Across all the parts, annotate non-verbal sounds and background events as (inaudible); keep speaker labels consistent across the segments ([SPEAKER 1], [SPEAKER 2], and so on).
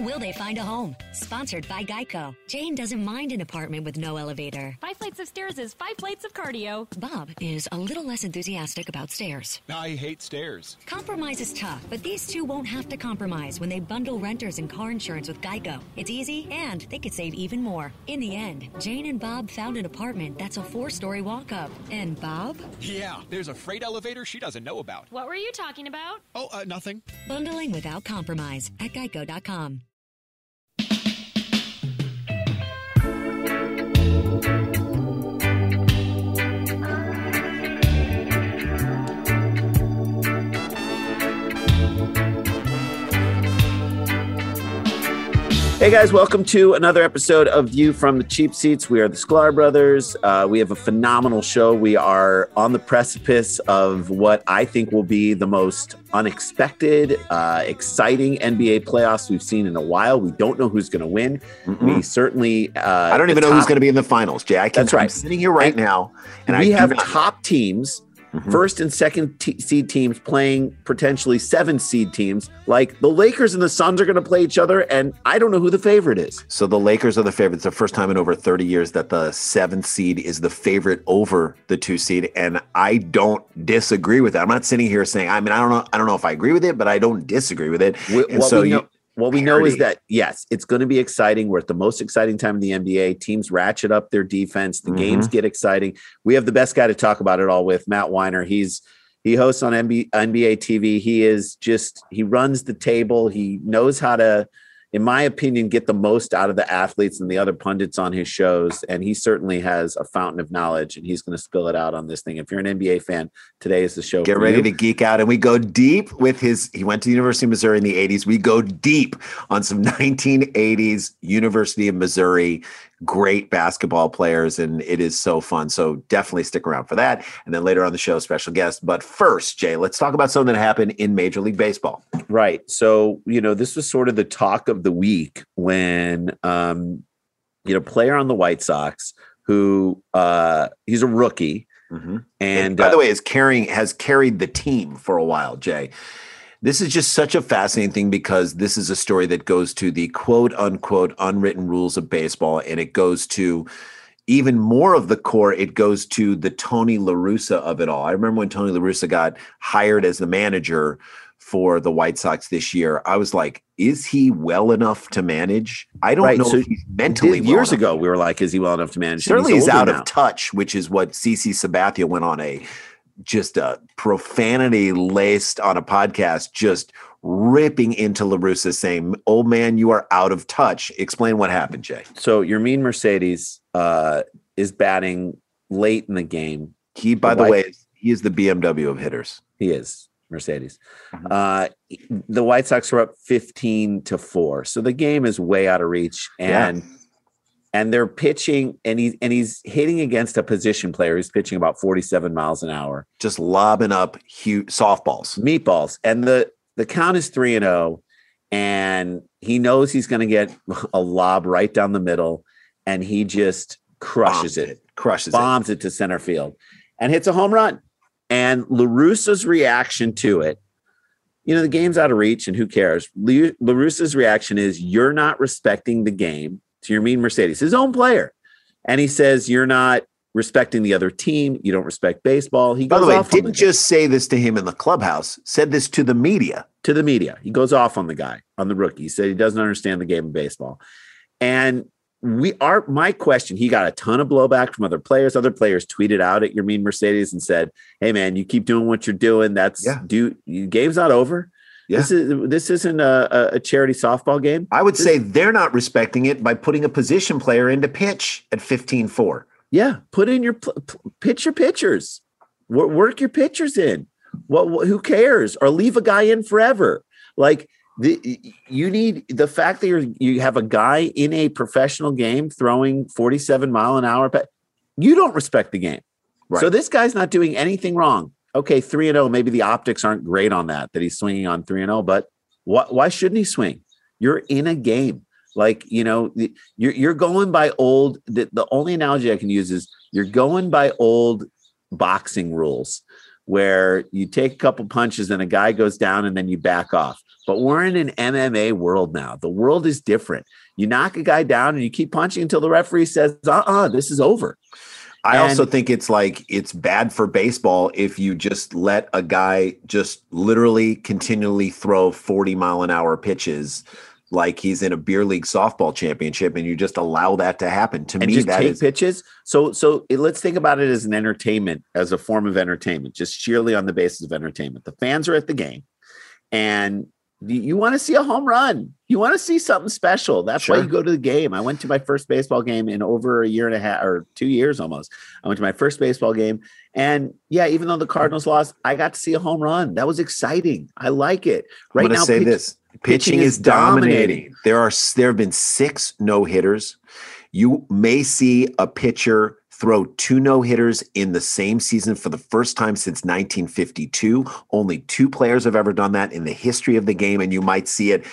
[SPEAKER 1] Will they find a home? Sponsored by Geico. Jane doesn't mind an apartment with no elevator.
[SPEAKER 2] Five flights of stairs is five flights of cardio.
[SPEAKER 1] Bob is a little less enthusiastic about stairs.
[SPEAKER 3] I hate stairs.
[SPEAKER 1] Compromise is tough, but these two won't have to compromise when they bundle renters and car insurance with Geico. It's easy, and they could save even more. In the end, Jane and Bob found an apartment that's a four story walk up. And Bob?
[SPEAKER 3] Yeah, there's a freight elevator she doesn't know about.
[SPEAKER 2] What were you talking about?
[SPEAKER 3] Oh, uh, nothing.
[SPEAKER 1] Bundling without compromise at geico.com.
[SPEAKER 4] Hey guys, welcome to another episode of View from the Cheap Seats. We are the Sklar Brothers. Uh, we have a phenomenal show. We are on the precipice of what I think will be the most unexpected, uh, exciting NBA playoffs we've seen in a while. We don't know who's going to win.
[SPEAKER 5] Mm-mm.
[SPEAKER 4] We certainly. Uh,
[SPEAKER 5] I don't even know who's going to be in the finals, Jay. I can,
[SPEAKER 4] That's right.
[SPEAKER 5] I'm sitting here right
[SPEAKER 4] And
[SPEAKER 5] now, and
[SPEAKER 4] we
[SPEAKER 5] I
[SPEAKER 4] have top teams,
[SPEAKER 5] Mhm.
[SPEAKER 4] first and second t- seed teams playing potentially seven seed teams. Like the Lakers and the Suns are going to play each other, and I don't know who the favorite is.
[SPEAKER 5] So the Lakers are the favorites. The first time in over 30 years that the seventh seed is the favorite over the two seed, and I don't disagree with that. I'm not sitting here saying. I mean, I don't know. I don't know if I agree with it, but I don't disagree with it.
[SPEAKER 4] Wh-
[SPEAKER 5] And so
[SPEAKER 4] we
[SPEAKER 5] you-
[SPEAKER 4] know, what we know is that yes, it's going to be exciting. We're at the most exciting time in the NBA. Teams ratchet up their defense. The
[SPEAKER 5] Mhm.
[SPEAKER 4] games get exciting. We have the best guy to talk about it all with, Matt Weiner. He's he hosts on NBA, NBA TV. He is just he runs the table. He knows how to, in my opinion, get the most out of the athletes and the other pundits on his shows. And he certainly has a fountain of knowledge, and he's going to spill it out on this thing. If you're an NBA fan, today is the show.
[SPEAKER 5] Get ready
[SPEAKER 4] you.
[SPEAKER 5] to geek out, and we go deep with his. He went to the University of Missouri in the '80s. We go deep on some (laughs) 1980s University of Missouri great basketball players, and it is so fun. So definitely stick around for that. And then later on the show, special guest. But first, Jay, let's talk about something that happened in Major League Baseball.
[SPEAKER 4] Right. So, you know, this was sort of the talk of the week when um, you know, player on the White Sox who uh he's a rookie
[SPEAKER 5] And,
[SPEAKER 4] and
[SPEAKER 5] by
[SPEAKER 4] uh,
[SPEAKER 5] the way, is carrying has carried the team for a while, Jay. This is just such a fascinating thing because this is a story that goes to the quote unquote unwritten rules of baseball, and it goes to even more of the core. It goes to the Tony La Russa of it all. I remember when Tony La Russa got hired as the manager for the White Sox this year. I was like, is he well enough to manage? I don't
[SPEAKER 4] Right,
[SPEAKER 5] know
[SPEAKER 4] so
[SPEAKER 5] if he's mentally well
[SPEAKER 4] years
[SPEAKER 5] enough.
[SPEAKER 4] ago we were like, is he well enough to manage?
[SPEAKER 5] Certainly, he's
[SPEAKER 4] older
[SPEAKER 5] out
[SPEAKER 4] now.
[SPEAKER 5] of touch, which is what CC Sabathia went on a just a profanity laced on a podcast, just ripping into La Russa, saying, "Old man, you are out of touch." Explain what happened, Jay.
[SPEAKER 4] So Yermín Mercedes uh is batting late in the game.
[SPEAKER 5] He, by
[SPEAKER 4] The
[SPEAKER 5] the
[SPEAKER 4] White-
[SPEAKER 5] way, he is the BMW of hitters.
[SPEAKER 4] He is Mercedes.
[SPEAKER 5] Mhm.
[SPEAKER 4] Uh the White Sox were up 15 to 4. So the game is way out of reach
[SPEAKER 5] Yeah.
[SPEAKER 4] And they're pitching and he and he's hitting against a position player who's pitching about 47 miles an hour.
[SPEAKER 5] Just lobbing up huge softballs.
[SPEAKER 4] Meatballs. And the the count is 3 and 0 and he knows he's going to get (laughs) a lob right down the middle and he just crushes
[SPEAKER 5] Bombs
[SPEAKER 4] it.
[SPEAKER 5] crushes it.
[SPEAKER 4] bombs it to center field and hits a home run. And La Russa's reaction to it, you know, the game's out of reach and who cares? La- LaRussa's reaction is, You're not respecting the game to Yermín Mercedes, his own player. And he says, You're not respecting the other team. You don't respect baseball. He
[SPEAKER 5] it. By
[SPEAKER 4] goes
[SPEAKER 5] the way,
[SPEAKER 4] off
[SPEAKER 5] didn't
[SPEAKER 4] the-
[SPEAKER 5] just say this to him in the clubhouse. Said this to the media.
[SPEAKER 4] to the media. He goes off on the guy, on the rookie. He said he doesn't understand the game of baseball. And we are my question. He got a ton of blowback from other players. Other players tweeted out at Yermín Mercedes and said, Hey man, you keep doing what you're doing. That's
[SPEAKER 5] Yeah.
[SPEAKER 4] do game's not over.
[SPEAKER 5] Yeah.
[SPEAKER 4] This is this isn't a, a- charity softball game.
[SPEAKER 5] I would say they're not respecting it by putting a position player into pitch at 15-4.
[SPEAKER 4] Yeah, put in your pitch your pitchers, Wo- work your pitchers in. What, who cares? Or leave a guy in forever. Like the you need the fact that you're you have a guy in a professional game throwing 47 mile an hour. You don't respect the game. So this guy's not doing anything wrong. Okay, three and zero. Maybe the optics aren't great on that that he's swinging on three and zero. But what? Why shouldn't he swing? You're in a game. Like you know, you're you're going by old. The, the only analogy I can use is you're going by old boxing rules where you take a couple punches and a guy goes down and then you back off. But we're in an MMA world now. The world is different. You knock a guy down and you keep punching until the referee says, uh uh this is over.
[SPEAKER 5] I
[SPEAKER 4] And-
[SPEAKER 5] also think it's like it's bad for baseball if you just let a guy just literally continually throw 40 mile an hour pitches like he's in a beer league softball championship and you just allow that to happen. To me,
[SPEAKER 4] just
[SPEAKER 5] that
[SPEAKER 4] take
[SPEAKER 5] is
[SPEAKER 4] pitches. So, so it- let's think about it as an entertainment, as a form of entertainment, just sheerly on the basis of entertainment. The fans are at the game, and you, want to see a home run. You want to see something special. That's why you go to the game. I went to my first baseball game in over a year and a half or two years almost. I went to my first baseball game, and yeah, even though the Cardinals lost, I got to see a home run. That was exciting. I like it. Right
[SPEAKER 5] I'm
[SPEAKER 4] now,
[SPEAKER 5] say
[SPEAKER 4] pitch-
[SPEAKER 5] this: pitching,
[SPEAKER 4] pitching
[SPEAKER 5] is
[SPEAKER 4] is
[SPEAKER 5] dominating.
[SPEAKER 4] dominating.
[SPEAKER 5] There are there have been six no hitters. You may see a pitcher throw two no hitters in the same season for the first time since 1952. Only two players have ever done that in the history of the game, and you might see it.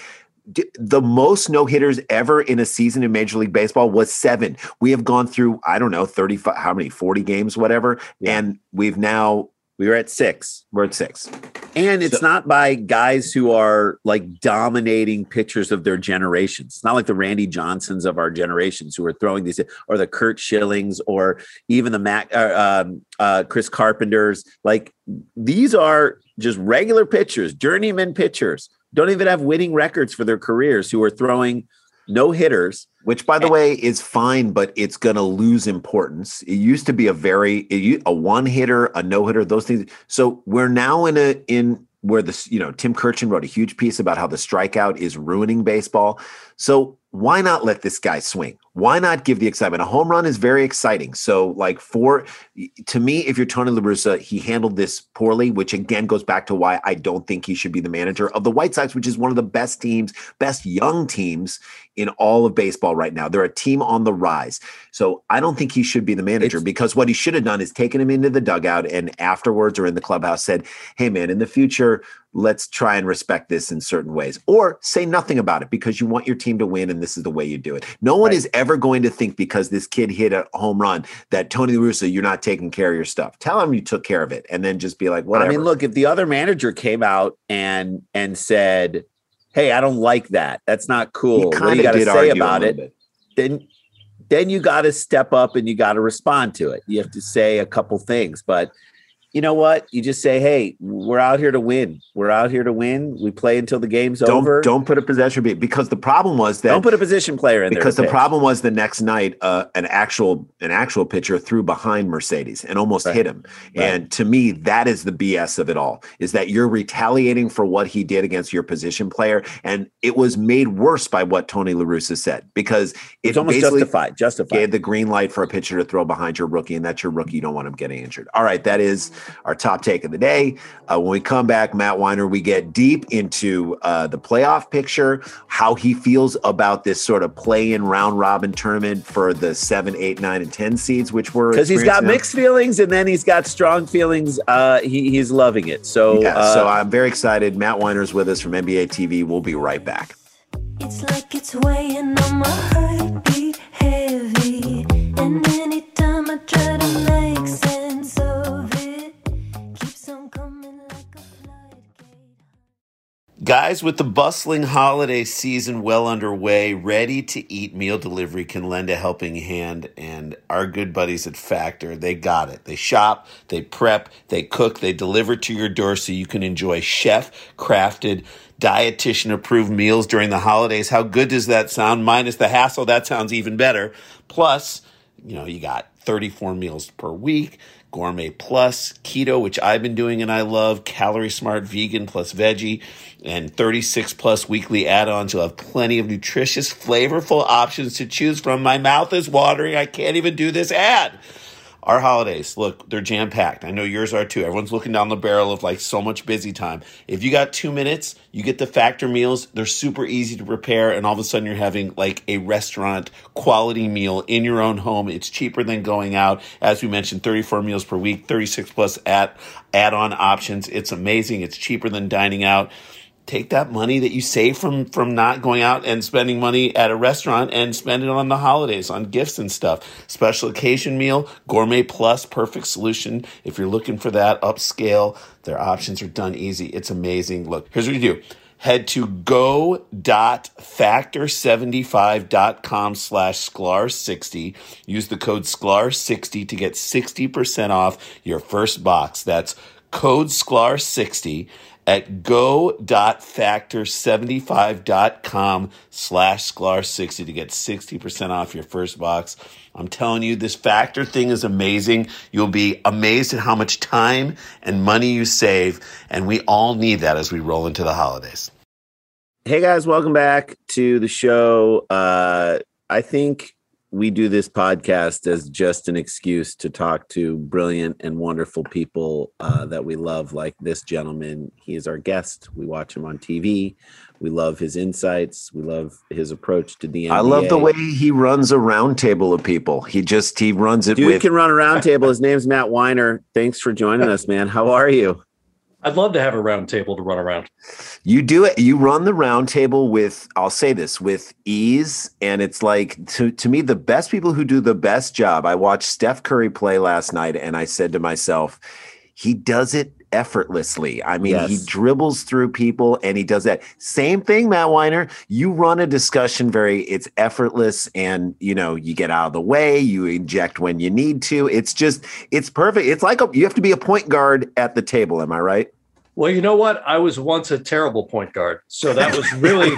[SPEAKER 5] The most no hitters ever in a season in Major League Baseball was seven. We have gone through, I don't know, 35, how many, 40 games, whatever.
[SPEAKER 4] Yeah.
[SPEAKER 5] And we've now,
[SPEAKER 4] we were at six.
[SPEAKER 5] we're at six.
[SPEAKER 4] And it's
[SPEAKER 5] So-
[SPEAKER 4] not by guys who are like dominating pitchers of their generations. It's not like the Randy Johnsons of our generations who are throwing these, or the Curt Schillings, or even the Mac, uh, um, uh, Chris Carpenters. Like these are just regular pitchers, journeyman pitchers. Don't even have winning records for their careers who are throwing no hitters.
[SPEAKER 5] which by the eh. way is fine but it's going to lose importance. It used to be a very a one hitter a no hitter those things. So we're now in a in where this you know Tim Kurkjian wrote a huge piece about how the strikeout is ruining baseball. So why not let this guy swing? Why not give the excitement? A home run is very exciting. So like for to me if you're tony la Russa, he handled this poorly which again goes back to why i don't think he should be the manager of the white sox which is one of the best teams best young teams in all of baseball right now. They're a team on the rise. So I don't think he should be the manager
[SPEAKER 4] It's-
[SPEAKER 5] because what he should have done is taken him into the dugout and afterwards or in the clubhouse said, Hey man, in the future, let's try and respect this in certain ways. Or say nothing about it because you want your team to win and this is the way you do it. No one
[SPEAKER 4] Right.
[SPEAKER 5] is ever going to think because this kid hit a home run that Tony La Russa, you're not taking care of your stuff. Tell him you took care of it and then just be like, whatever.
[SPEAKER 4] I mean, look, if the other manager came out and and said, "Hey, I don't like that. That's not cool. What do you got to say about it?"
[SPEAKER 5] bit.
[SPEAKER 4] then then you got to step up and you got to respond to it. You have to say a couple things, but you know what? You just say, "Hey, we're out here to win. We're out here to win. We play until the game's
[SPEAKER 5] Don't
[SPEAKER 4] over.
[SPEAKER 5] don't put a possession because the problem was that
[SPEAKER 4] don't put a position player in
[SPEAKER 5] because
[SPEAKER 4] there
[SPEAKER 5] the problem was the next night uh, an actual an actual pitcher threw behind Mercedes and almost
[SPEAKER 4] Right.
[SPEAKER 5] hit him.
[SPEAKER 4] Right.
[SPEAKER 5] And to me, that is the BS of it all. Is that you're retaliating for what he did against your position player, and it was made worse by what Tony La Russa said because it
[SPEAKER 4] It's almost justified. Justified.
[SPEAKER 5] gave the green light for a pitcher to throw behind your rookie, and that's your rookie. You don't want him getting injured. All right, that is our top take of the day. Uh, when we come back, Matt Weiner, we get deep into uh, the playoff picture, how he feels about this sort of play-in round robin tournament for the seven, eight, nine, and ten seeds, which were
[SPEAKER 4] because he's got
[SPEAKER 5] now.
[SPEAKER 4] mixed feelings and then he's got strong feelings. Uh, he, he's loving it. So,
[SPEAKER 5] Yeah,
[SPEAKER 4] uh,
[SPEAKER 5] so I'm very excited. Matt Weiner's with us from NBA TV. We'll be right back.
[SPEAKER 6] It's like it's weighing on my heartbeat heavy. And
[SPEAKER 7] Guys, with the bustling holiday season well underway, ready to eat meal delivery can lend a helping hand. And our good buddies at Factor, they got it. They shop, they prep, they cook, they deliver to your door so you can enjoy chef crafted, dietitian approved meals during the holidays. How good does that sound? Minus the hassle, that sounds even better. Plus, you know, you got 34 meals per week, gourmet plus, keto, which I've been doing and I love, calorie smart, vegan plus veggie, and 36 plus weekly add ons. You'll have plenty of nutritious, flavorful options to choose from. My mouth is watering. I can't even do this ad. Our holidays, look, they're jam packed. I know yours are too. Everyone's looking down the barrel of like so much busy time. If you got two minutes, you get the factor meals. They're super easy to prepare, and all of a sudden you're having like a restaurant quality meal in your own home. It's cheaper than going out. As we mentioned, 34 meals per week, 36 plus add add on options. It's amazing. It's cheaper than dining out take that money that you save from from not going out and spending money at a restaurant and spend it on the holidays on gifts and stuff. Special occasion meal gourmet plus perfect solution. If you're looking for that upscale their options are done easy. It's amazing. Look here's what you do. Head to go.factor75.com slash sklar60 use the code sklar60 to get 60% off your first box. That's code sklar60 at go.factor75.com slash sklar60 to get 60% off your first box. I'm telling you, this factor thing is amazing. You'll be amazed at how much time and money you save. And we all need that as we roll into the holidays.
[SPEAKER 4] Hey guys, welcome back to the show. Uh, I think we do this podcast as just an excuse to talk to brilliant and wonderful people uh, that we love, like this gentleman. He is our guest. We watch him on TV. We love his insights. We love his approach to the NBA.
[SPEAKER 5] I love the way he runs a roundtable of people. He just he runs it
[SPEAKER 4] Dude
[SPEAKER 5] with
[SPEAKER 4] can run a roundtable. His name's Matt Weiner. Thanks for joining (laughs) us, man. How are you?
[SPEAKER 8] I'd love to have a round table to run around.
[SPEAKER 5] You do it. You run the round table with, I'll say this, with ease. And it's like, to, to me, the best people who do the best job. I watched Steph Curry play last night and I said to myself, he does it effortlessly. I mean, he dribbles through people and he does that. Same thing, Matt Weiner. You run a discussion very, it's effortless and, you know, you get out of the way, you inject when you need to. It's just, it's perfect. It's like a, you have to be a point guard at the table. Am I right?
[SPEAKER 8] Well, you know what? I was once a terrible point guard, so that was really (laughs)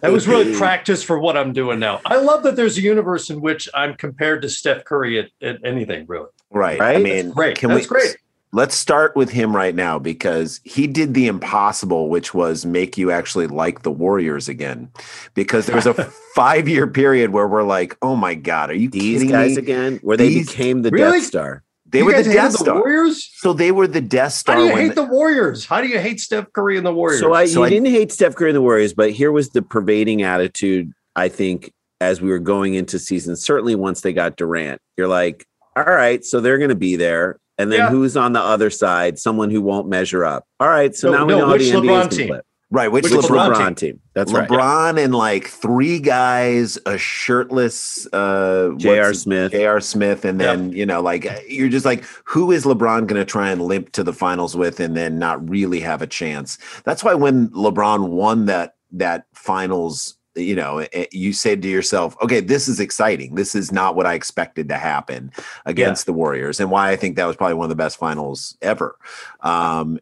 [SPEAKER 8] that was really practice for what I'm doing now. I love that there's a universe in which I'm compared to Steph Curry at, at anything, really.
[SPEAKER 5] Right. right? I
[SPEAKER 4] Right?
[SPEAKER 5] mean,
[SPEAKER 8] Great.
[SPEAKER 5] can
[SPEAKER 8] That's
[SPEAKER 5] we,
[SPEAKER 8] great.
[SPEAKER 5] Let's start with him right now because he did the impossible, which was make you actually like the Warriors again. Because there was a (laughs) five year period where we're like, oh my God, are you
[SPEAKER 4] These
[SPEAKER 5] kidding
[SPEAKER 4] guys
[SPEAKER 5] me?
[SPEAKER 4] again, where they became the
[SPEAKER 8] Really?
[SPEAKER 4] Death Star.
[SPEAKER 5] They
[SPEAKER 8] You
[SPEAKER 5] were the
[SPEAKER 8] guys hated
[SPEAKER 5] Death
[SPEAKER 8] the
[SPEAKER 5] Star.
[SPEAKER 8] Warriors.
[SPEAKER 5] So they were the Death Star.
[SPEAKER 8] How do you
[SPEAKER 5] when
[SPEAKER 8] hate the Warriors? How do you hate Steph Curry and the Warriors?
[SPEAKER 4] So I,
[SPEAKER 5] So
[SPEAKER 4] you
[SPEAKER 5] I-
[SPEAKER 4] didn't hate Steph Curry and the Warriors, but here was the pervading attitude. I think as we were going into season, certainly once they got Durant, you're like, all right, so they're going to be there, and then
[SPEAKER 8] Yeah.
[SPEAKER 4] who's on the other side? Someone who won't measure up. All right, so
[SPEAKER 8] No,
[SPEAKER 4] now we
[SPEAKER 8] no,
[SPEAKER 4] know how
[SPEAKER 8] which
[SPEAKER 4] the NBA
[SPEAKER 8] LeBron
[SPEAKER 4] is
[SPEAKER 8] team?
[SPEAKER 4] split.
[SPEAKER 5] right, which,
[SPEAKER 4] Which
[SPEAKER 8] Which
[SPEAKER 5] LeBron,
[SPEAKER 8] LeBron
[SPEAKER 4] LeBron,
[SPEAKER 8] team?
[SPEAKER 4] team? That's right.
[SPEAKER 5] LeBron and like three guys, a shirtless uh
[SPEAKER 4] J.R. Smith.
[SPEAKER 5] J.R. Smith, and then you know, like you're just like, who is LeBron going to try and limp to the finals with, and then not really have a chance? That's why when LeBron won that that finals, you know, eh, you said to yourself, okay, this is exciting. This is not what I expected to happen against the Warriors, and why I think that was probably one of the best finals ever. Um,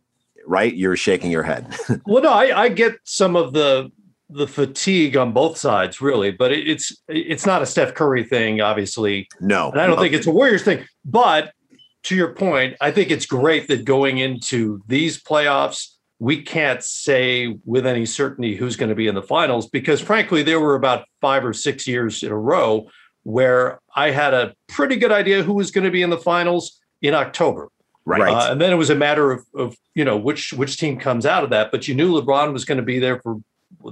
[SPEAKER 5] right? You're shaking your head. (laughs)
[SPEAKER 8] Well, no, I, I get some of the the fatigue on both sides, really, but it, it's it's not a Steph Curry thing, obviously.
[SPEAKER 5] no,
[SPEAKER 8] And I don't
[SPEAKER 5] no.
[SPEAKER 8] think it's a Warriors thing. But to your point, I think it's great that going into these playoffs, we can't say with any certainty who's going to be in the finals because, frankly, there were about five or six years in a row where I had a pretty good idea who was going to be in the finals in October.
[SPEAKER 5] right.
[SPEAKER 8] Uh, and then it was a matter of, of you know which which team comes out of that. But you knew LeBron was going to be there for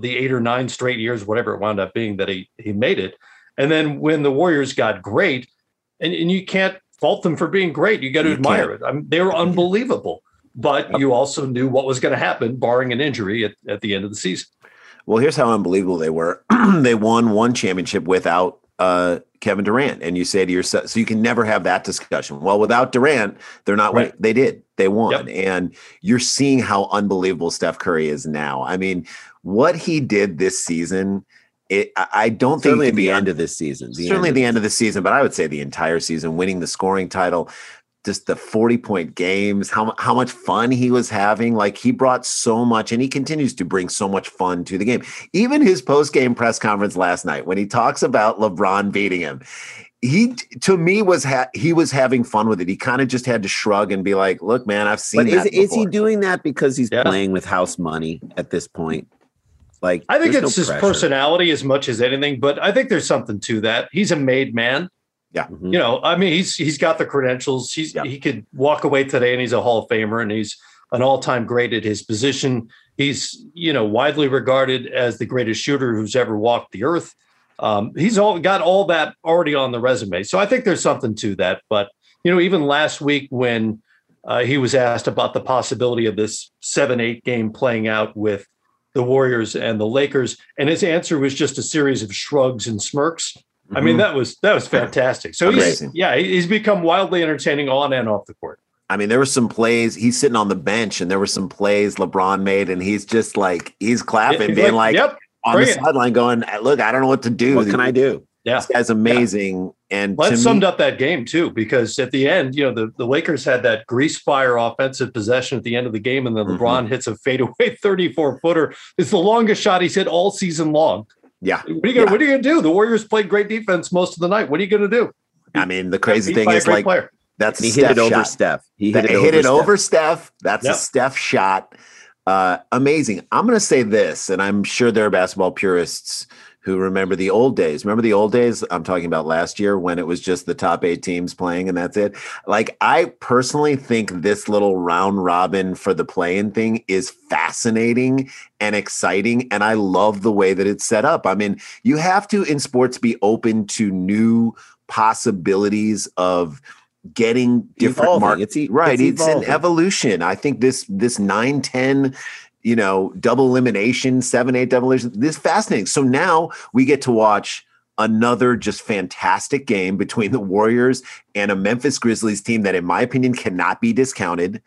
[SPEAKER 8] the eight or nine straight years, whatever it wound up being that he he made it. And then when the Warriors got great, and, and you can't fault them for being great. You got to
[SPEAKER 5] You
[SPEAKER 8] admire it. I mean, they were (clears throat) unbelievable. But you also knew what was going to happen, barring an injury at, at the end of the season.
[SPEAKER 5] Well, here's how unbelievable they were. (clears throat) they won one championship without uh, Kevin Durant, and you say to yourself, so you can never have that discussion. Well, without Durant, they're not.
[SPEAKER 8] Right.
[SPEAKER 5] They did. They won,
[SPEAKER 8] Yep.
[SPEAKER 5] and you're seeing how unbelievable Steph Curry is now. I mean, what he did this season. It, I I don't think
[SPEAKER 4] Certainly
[SPEAKER 5] it
[SPEAKER 4] at
[SPEAKER 5] can
[SPEAKER 4] the end of this season. The
[SPEAKER 5] certainly
[SPEAKER 4] end
[SPEAKER 5] the end of the season, but I would say the entire season, winning the scoring title, just the 40 point games, how, how much fun he was having. Like he brought so much and he continues to bring so much fun to the game. Even his post game press conference last night, when he talks about LeBron beating him, he to me was ha- he was having fun with it. He kind of just had to shrug and be like, "Look, man, I've seen
[SPEAKER 4] But is,
[SPEAKER 5] that."
[SPEAKER 4] is he doing that because he's
[SPEAKER 8] Yeah.
[SPEAKER 4] playing with house money at this point? Like,
[SPEAKER 8] I think it's
[SPEAKER 4] no
[SPEAKER 8] his
[SPEAKER 4] pressure.
[SPEAKER 8] personality as much as anything, but I think there's something to that. He's a made man.
[SPEAKER 4] Mhm.
[SPEAKER 8] You know, I mean, he's he's got the credentials. He's
[SPEAKER 5] Yeah.
[SPEAKER 8] he could walk away today and he's a Hall of Famer and he's an all-time great at his position. He's you know widely regarded as the greatest shooter who's ever walked the earth. Um, he's all got all that already on the resume. So I think there's something to that. But you know, even last week when uh, he was asked about the possibility of this 7 8 game playing out with the Warriors and the Lakers. And his answer was just a series of shrugs and smirks. I mean,
[SPEAKER 5] Mhm.
[SPEAKER 8] that was that was fantastic. So he's yeah, he's become wildly entertaining on and off the court.
[SPEAKER 5] I mean, there were some plays. He's sitting on the bench, and there were some plays LeBron made, and he's just like he's clapping,
[SPEAKER 8] He's
[SPEAKER 5] being like,
[SPEAKER 8] "Yep,
[SPEAKER 5] on the
[SPEAKER 8] it."
[SPEAKER 5] sideline, going, "Look, I don't know what to do.
[SPEAKER 4] What can I do?
[SPEAKER 8] yeah."
[SPEAKER 5] This guy's amazing." And
[SPEAKER 8] Well,
[SPEAKER 5] to
[SPEAKER 8] that
[SPEAKER 5] me-
[SPEAKER 8] summed up that game too, because at the end, you know, the, the Lakers had that grease fire offensive possession at the end of the game, and then
[SPEAKER 5] Mhm.
[SPEAKER 8] LeBron hits a fadeaway (laughs) 34 footer. It's the longest shot he's hit all season long.
[SPEAKER 5] Yeah.
[SPEAKER 8] What are you gonna
[SPEAKER 5] Yeah.
[SPEAKER 8] What are you gonna do? The Warriors played great defense most of the night. What are you gonna do?
[SPEAKER 5] I mean, the crazy thing is like
[SPEAKER 8] player.
[SPEAKER 5] that's
[SPEAKER 4] he
[SPEAKER 5] a
[SPEAKER 4] hit it over
[SPEAKER 5] shot.
[SPEAKER 4] Steph. He
[SPEAKER 5] That-
[SPEAKER 4] hit it,
[SPEAKER 5] hit
[SPEAKER 4] over,
[SPEAKER 5] it
[SPEAKER 4] Steph.
[SPEAKER 5] over Steph. That's
[SPEAKER 8] Yep.
[SPEAKER 5] a Steph shot. Uh, amazing. I'm going to say this, and I'm sure there are basketball purists who remember the old days. Remember the old days? I'm talking about last year when it was just the top eight teams playing and that's it. Like, I personally think this little round robin for the play-in thing is fascinating and exciting. And I love the way that it's set up. I mean, you have to in sports be open to new possibilities of getting different
[SPEAKER 4] Evolving.
[SPEAKER 5] mark
[SPEAKER 4] It's e-
[SPEAKER 5] right
[SPEAKER 4] it's
[SPEAKER 5] it's, an evolution i think this this 9 10 you know double elimination 7 8 double elimination this is fascinating so now we get to watch another just fantastic game between the warriors and a memphis grizzlies team that in my opinion cannot be discounted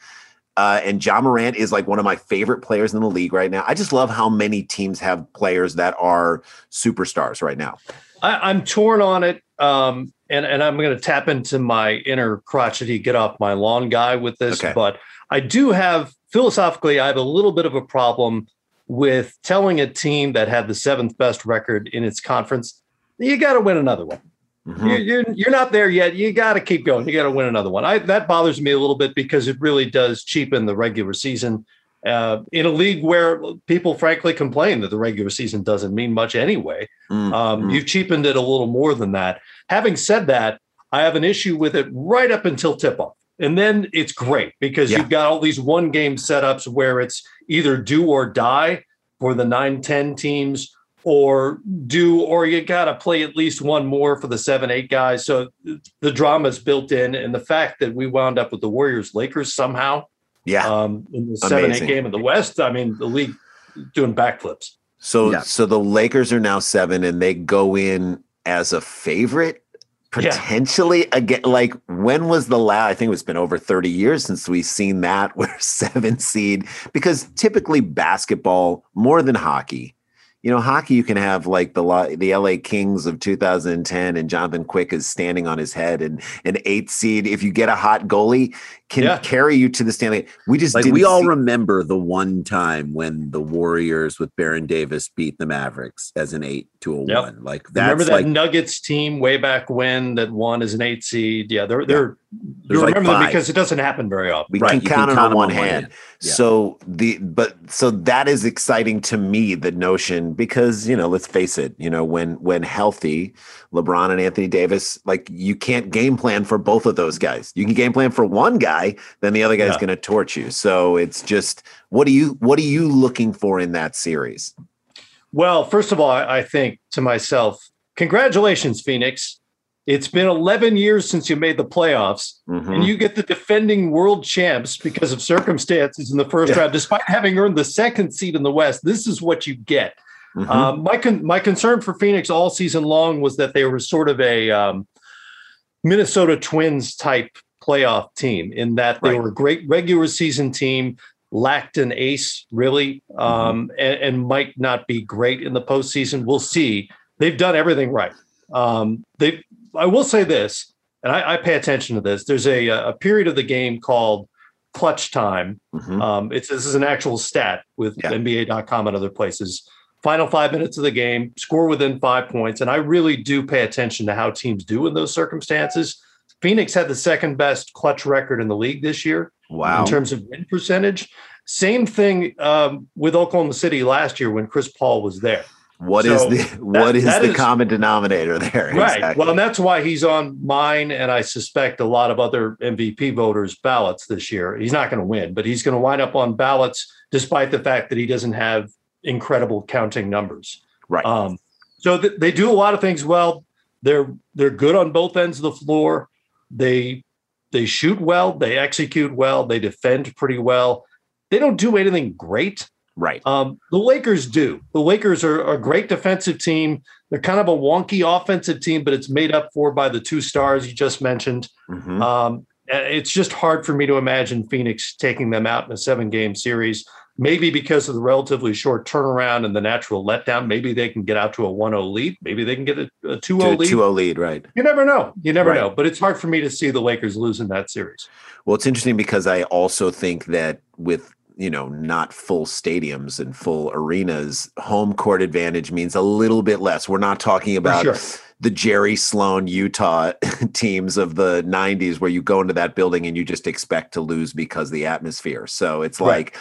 [SPEAKER 5] uh, and Ja Morant is like one of my favorite players in the league right now. I just love how many teams have players that are superstars right now.
[SPEAKER 8] I, I'm torn on it. Um, and, and I'm going to tap into my inner crotchety get off my lawn guy with this.
[SPEAKER 5] Okay.
[SPEAKER 8] But I do have philosophically, I have a little bit of a problem with telling a team that had the seventh best record in its conference, you got to win another one.
[SPEAKER 5] Mhm.
[SPEAKER 8] You're, you're you're not there yet. You got to keep going. You got to win another one. I, that bothers me a little bit because it really does cheapen the regular season uh, in a league where people frankly complain that the regular season doesn't mean much anyway.
[SPEAKER 5] Mm,
[SPEAKER 8] Um,
[SPEAKER 5] mm.
[SPEAKER 8] You've cheapened it a little more than that. Having said that, I have an issue with it right up until tip off. And then it's great because
[SPEAKER 5] Yeah.
[SPEAKER 8] you've got all these one game setups where it's either do or die for the 9 10 teams or do or you got to play at least one more for the 7 8 guys. So the drama is built in. And the fact that we wound up with the Warriors Lakers somehow
[SPEAKER 5] yeah.
[SPEAKER 8] um, in the 7 8 game in the West, I mean, the league doing backflips.
[SPEAKER 5] So
[SPEAKER 4] Yeah.
[SPEAKER 5] so the Lakers are now seven and they go in as a favorite
[SPEAKER 8] Yeah.
[SPEAKER 5] potentially again like when was the last i think it's been over 30 years since we've seen that (laughs) where seven seed because typically basketball more than hockey you know hockey you can have like the the la kings of 2010 and jonathan quick is standing on his head and an eight seed if you get a hot goalie can
[SPEAKER 8] Yeah.
[SPEAKER 5] carry you to the stanley we just
[SPEAKER 4] Like
[SPEAKER 5] didn't
[SPEAKER 4] we all
[SPEAKER 5] see-
[SPEAKER 4] remember the one time when the Warriors with Baron Davis beat the Mavericks as an eight to a
[SPEAKER 8] Yep.
[SPEAKER 4] one. Like
[SPEAKER 8] Remember that
[SPEAKER 4] like
[SPEAKER 8] Nuggets team way back when that won as an eight seed? Yeah, they're they're
[SPEAKER 4] There's
[SPEAKER 8] you
[SPEAKER 4] like
[SPEAKER 8] remember them because it doesn't happen very often.
[SPEAKER 5] we
[SPEAKER 4] Right,
[SPEAKER 5] can
[SPEAKER 4] you can
[SPEAKER 5] count it
[SPEAKER 4] count
[SPEAKER 5] on
[SPEAKER 4] them
[SPEAKER 5] one
[SPEAKER 4] on one
[SPEAKER 5] hand.
[SPEAKER 4] hand. Yeah.
[SPEAKER 5] So the but so that is exciting to me the notion because you know let's face it you know when when healthy LeBron and Anthony Davis like you can't game plan for both of those guys you can game plan for one guy then the other guy's
[SPEAKER 8] Yeah.
[SPEAKER 5] going to torch you so it's just what are you what are you looking for in that series
[SPEAKER 8] Well, first of all, I, think to myself, congratulations, Phoenix. It's been 11 years since you made the playoffs,
[SPEAKER 5] Mhm.
[SPEAKER 8] and you get the defending world champs because of circumstances in the first
[SPEAKER 5] Yeah.
[SPEAKER 8] round, despite having earned the second seed in the West. This is what you get.
[SPEAKER 5] Mhm.
[SPEAKER 8] Um, my con- my concern for Phoenix all season long was that they were sort of a um, Minnesota Twins type playoff team in that they
[SPEAKER 5] Right.
[SPEAKER 8] were a great regular season team, lacked an ace really, um, and, and might not be great in the postseason. We'll see. They've done everything right. Um, they, I will say this, and I, I pay attention to this. There's a a period of the game called clutch time,
[SPEAKER 5] Mhm.
[SPEAKER 8] um, it's this is an actual stat with
[SPEAKER 5] Yeah.
[SPEAKER 8] NBA.com and other places. Final five minutes of the game, score within five points, and I really do pay attention to how teams do in those circumstances. Phoenix had the second best clutch record in the league this year
[SPEAKER 4] wow.
[SPEAKER 8] in terms of win percentage. Same thing um, with Oklahoma City last year when Chris Paul was there.
[SPEAKER 5] What is
[SPEAKER 8] So
[SPEAKER 5] the what is
[SPEAKER 8] that
[SPEAKER 5] the
[SPEAKER 8] is-
[SPEAKER 5] common denominator there
[SPEAKER 8] Right.
[SPEAKER 5] Exactly.
[SPEAKER 8] Well, and that's why he's on mine, and I suspect a lot of other MVP voters' ballots this year. He's not going to win, but he's going to wind up on ballots, despite the fact that he doesn't have incredible counting numbers.
[SPEAKER 5] right
[SPEAKER 8] Um, so th- they do a lot of things well. They're they're good on both ends of the floor. They they shoot well, they execute well, they defend pretty well. They don't do anything great.
[SPEAKER 5] Right.
[SPEAKER 8] Um, the Lakers do. The Lakers are, are a great defensive team. They're kind of a wonky offensive team, but it's made up for by the two stars you just mentioned.
[SPEAKER 5] Mhm.
[SPEAKER 8] Um, it's just hard for me to imagine Phoenix taking them out in a seven game series. Maybe because of the relatively short turnaround and the natural letdown. Maybe they can get out to a 1 0 lead. Maybe they can get a, a 2 0 lead.
[SPEAKER 5] 2-0 lead, right.
[SPEAKER 8] You never know. You never
[SPEAKER 5] Right.
[SPEAKER 8] know. But it's hard for me to see the Lakers losing that series.
[SPEAKER 5] Well, it's interesting because I also think that with you know not full stadiums and full arenas, home court advantage means a little bit less. We're not talking about
[SPEAKER 8] sure.
[SPEAKER 5] the Jerry Sloan Utah (laughs) teams of the 90s where you go into that building and you just expect to lose because of the atmosphere. So it's
[SPEAKER 8] Right.
[SPEAKER 5] like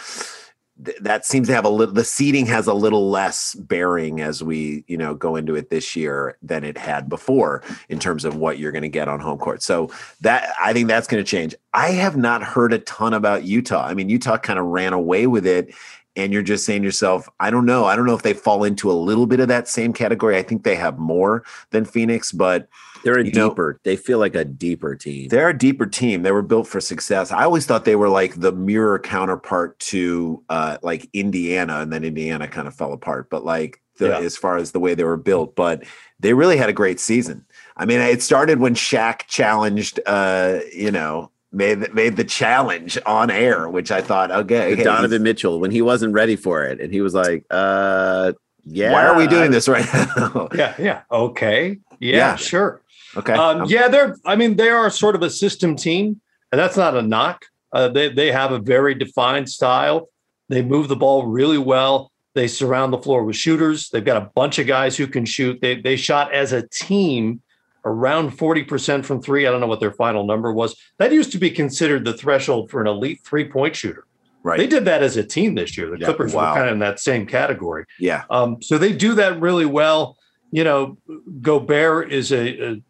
[SPEAKER 5] th- that seems to have a little the seating has a little less bearing as we you know go into it this year than it had before in terms of what you're going to get on home court. So that i think that's going to change. I have not heard a ton about utah. I mean utah kind of ran away with it and you're just saying to yourself i don't know. I don't know if they fall into a little bit of that same category. I think they have more than phoenix but
[SPEAKER 4] They're a
[SPEAKER 5] You know-
[SPEAKER 4] deeper. they feel like a deeper team.
[SPEAKER 5] they're a deeper team. They were built for success. I always thought they were like the mirror counterpart to uh, like Indiana, and then Indiana kind of fell apart. But like the,
[SPEAKER 8] Yeah.
[SPEAKER 5] as far as the way they were built, but they really had a great season. I mean, it started when Shaq challenged, uh, you know, made made the challenge on air, which I thought, okay, hey,
[SPEAKER 4] Donovan Mitchell when he wasn't ready for it, and he was like, "Uh, yeah,
[SPEAKER 5] why are we doing this right (laughs) now?
[SPEAKER 8] Yeah. Yeah. Okay. Yeah.
[SPEAKER 5] Yeah.
[SPEAKER 8] Sure.
[SPEAKER 5] Okay,
[SPEAKER 8] Um, yeah, they're. I mean, they are sort of a system team, and that's not a knock. Uh, they they have a very defined style. They move the ball really well. They surround the floor with shooters. They've got a bunch of guys who can shoot. They they shot as a team around forty percent from three. I don't know what their final number was. That used to be considered the threshold for an elite three point shooter.
[SPEAKER 5] right,
[SPEAKER 8] They did that as a team this year. The
[SPEAKER 4] Yeah,
[SPEAKER 8] Clippers
[SPEAKER 5] wow.
[SPEAKER 8] were kind of in that same category.
[SPEAKER 5] yeah,
[SPEAKER 8] Um, so they do that really well. You know, Gobert is a, a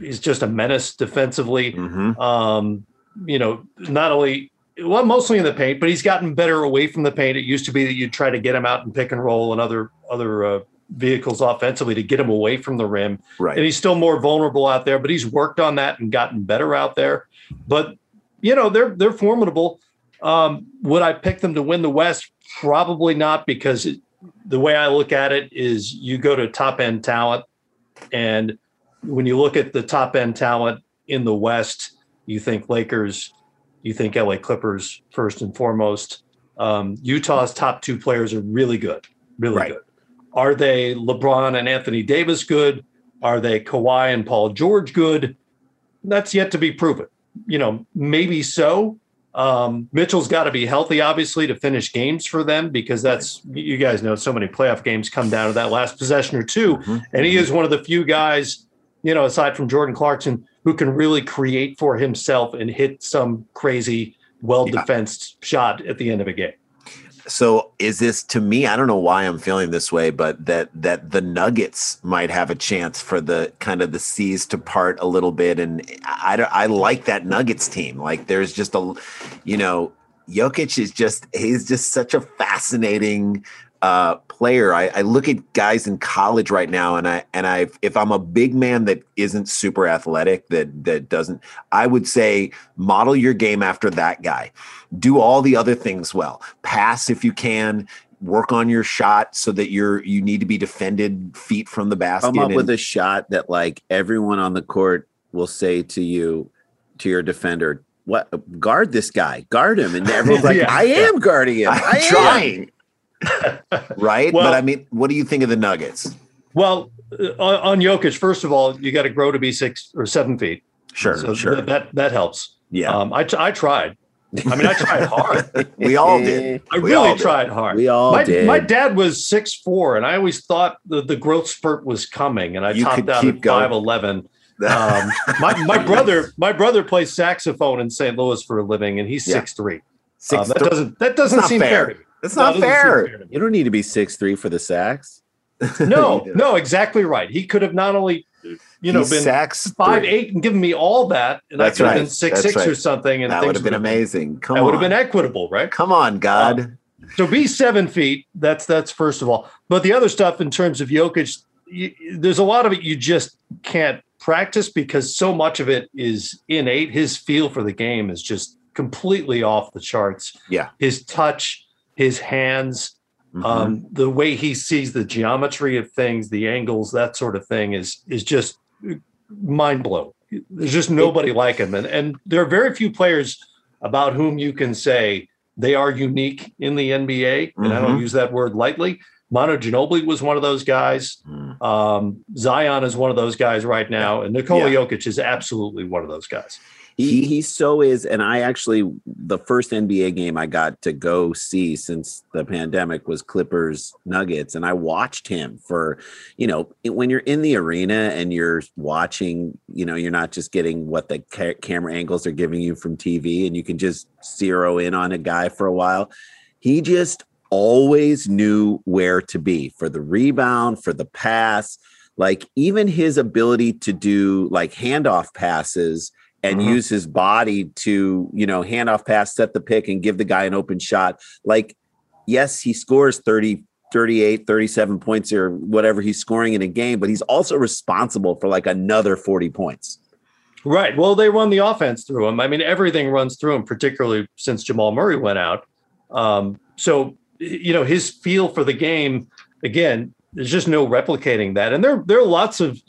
[SPEAKER 8] he's just a menace defensively.
[SPEAKER 5] hmm
[SPEAKER 8] Um, you know, not only well, mostly in the paint, but he's gotten better away from the paint. It used to be that you'd try to get him out and pick and roll and other other uh, vehicles offensively to get him away from the rim.
[SPEAKER 5] right.
[SPEAKER 8] And he's still more vulnerable out there, but he's worked on that and gotten better out there. But you know, they're they're formidable. Um, would I pick them to win the West? Probably not, because it, the way I look at it is you go to top end talent, and when you look at the top end talent in the West, you think Lakers, you think LA Clippers first and foremost. Um, Utah's top two players are really good, really
[SPEAKER 5] Right.
[SPEAKER 8] good. Are they LeBron and Anthony Davis good? Are they Kawhi and Paul George good? That's yet to be proven. You know, maybe so. Um, Mitchell's got to be healthy, obviously, to finish games for them because that's you guys know so many playoff games come down to that last possession or 2
[SPEAKER 5] Mhm.
[SPEAKER 8] and he is one of the few guys, you know, aside from Jordan Clarkson, who can really create for himself and hit some crazy, well defensed shot at the end of a game.
[SPEAKER 5] So is this to me? I don't know why I'm feeling this way, but that that the Nuggets might have a chance for the kind of the seas to part a little bit, and I I like that Nuggets team. Like there's just a, you know, Jokic is just he's just such a fascinating uh player. I, I look at guys in college right now, and I and I if I'm a big man that isn't super athletic, that that doesn't, I would say model your game after that guy do all the other things well pass if you can work on your shot so that you're you need to be defended feet from the basket
[SPEAKER 4] come up
[SPEAKER 5] and-
[SPEAKER 4] with a shot that like everyone on the court will say to you, to your defender, "What guard this guy? Guard him!" And everyone's (laughs) like,
[SPEAKER 8] Yeah.
[SPEAKER 4] "I am guarding him. I
[SPEAKER 5] I'm
[SPEAKER 4] am."
[SPEAKER 5] trying (laughs) right
[SPEAKER 8] Well-
[SPEAKER 5] but i mean what do you think of the nuggets
[SPEAKER 8] Well, uh, on, on Jokic, first of all, you got to grow to be six or seven feet.
[SPEAKER 5] sure
[SPEAKER 8] so
[SPEAKER 5] sure
[SPEAKER 8] th- that that helps.
[SPEAKER 5] yeah
[SPEAKER 8] Um, I, t- I tried. I mean, I tried hard. (laughs)
[SPEAKER 5] we all did
[SPEAKER 8] I
[SPEAKER 5] We
[SPEAKER 8] really
[SPEAKER 5] did.
[SPEAKER 8] tried hard.
[SPEAKER 4] We all
[SPEAKER 8] my,
[SPEAKER 4] did.
[SPEAKER 8] My dad was six four, and I always thought the, the growth spurt was coming, and I
[SPEAKER 5] You
[SPEAKER 8] topped
[SPEAKER 5] could
[SPEAKER 8] out
[SPEAKER 5] keep
[SPEAKER 8] at
[SPEAKER 5] going.
[SPEAKER 8] five eleven. (laughs) Um, my my brother my brother plays saxophone in St. Louis for a living, and he's
[SPEAKER 5] Yeah.
[SPEAKER 8] six three.
[SPEAKER 5] Six
[SPEAKER 8] Um, that
[SPEAKER 5] three-
[SPEAKER 8] doesn't that doesn't
[SPEAKER 5] not
[SPEAKER 8] seem
[SPEAKER 5] fair.
[SPEAKER 8] fair. To.
[SPEAKER 5] That's
[SPEAKER 8] No,
[SPEAKER 5] not
[SPEAKER 8] it doesn't
[SPEAKER 5] fair.
[SPEAKER 4] You don't need to be six three for the sax. (laughs)
[SPEAKER 8] No, no, exactly right. He could have not only you know
[SPEAKER 5] He
[SPEAKER 8] been
[SPEAKER 5] sacks
[SPEAKER 8] five
[SPEAKER 5] three.
[SPEAKER 8] eight and given me all that, and
[SPEAKER 5] That's
[SPEAKER 8] I could have been six
[SPEAKER 5] That's
[SPEAKER 8] six or something, and
[SPEAKER 5] that would have been amazing come
[SPEAKER 8] That
[SPEAKER 5] on
[SPEAKER 8] would have been equitable, right?
[SPEAKER 5] come on uh, god
[SPEAKER 8] So be seven feet. That's that's first of all. But the other stuff in terms of Jokic, you, there's a lot of it you just can't practice because so much of it is innate. His feel for the game is just completely off the charts.
[SPEAKER 5] Yeah.
[SPEAKER 8] His touch, his hands,
[SPEAKER 5] Mhm.
[SPEAKER 8] um, the way he sees the geometry of things, the angles, that sort of thing is is just mind blowing. There's just nobody like him, and and there are very few players about whom you can say they are unique in the NBA, and I don't
[SPEAKER 5] Mhm.
[SPEAKER 8] use that word lightly. Manu Ginobili was one of those guys.
[SPEAKER 5] Mm.
[SPEAKER 8] Um, Zion is one of those guys right now, and Nikola
[SPEAKER 4] Yeah.
[SPEAKER 8] Jokic is absolutely one of those guys.
[SPEAKER 4] He he so is, and I actually the first NBA game I got to go see since the pandemic was Clippers Nuggets, and I watched him for, you know, when you're in the arena and you're watching, you know, you're not just getting what the ca- camera angles are giving you from TV, and you can just zero in on a guy for a while. He just always knew where to be for the rebound, for the pass, like even his ability to do like handoff passes and
[SPEAKER 8] Mhm.
[SPEAKER 4] use his body to, you know, hand off pass, set the pick and give the guy an open shot. Like, yes, he scores 30, 38, 37 points or whatever he's scoring in a game, but he's also responsible for like another 40 points.
[SPEAKER 8] Right. Well, they run the offense through him. I mean, everything runs through him, particularly since Jamal Murray went out. Um, so, you know, his feel for the game, again, there's just no replicating that. And there, there are lots of,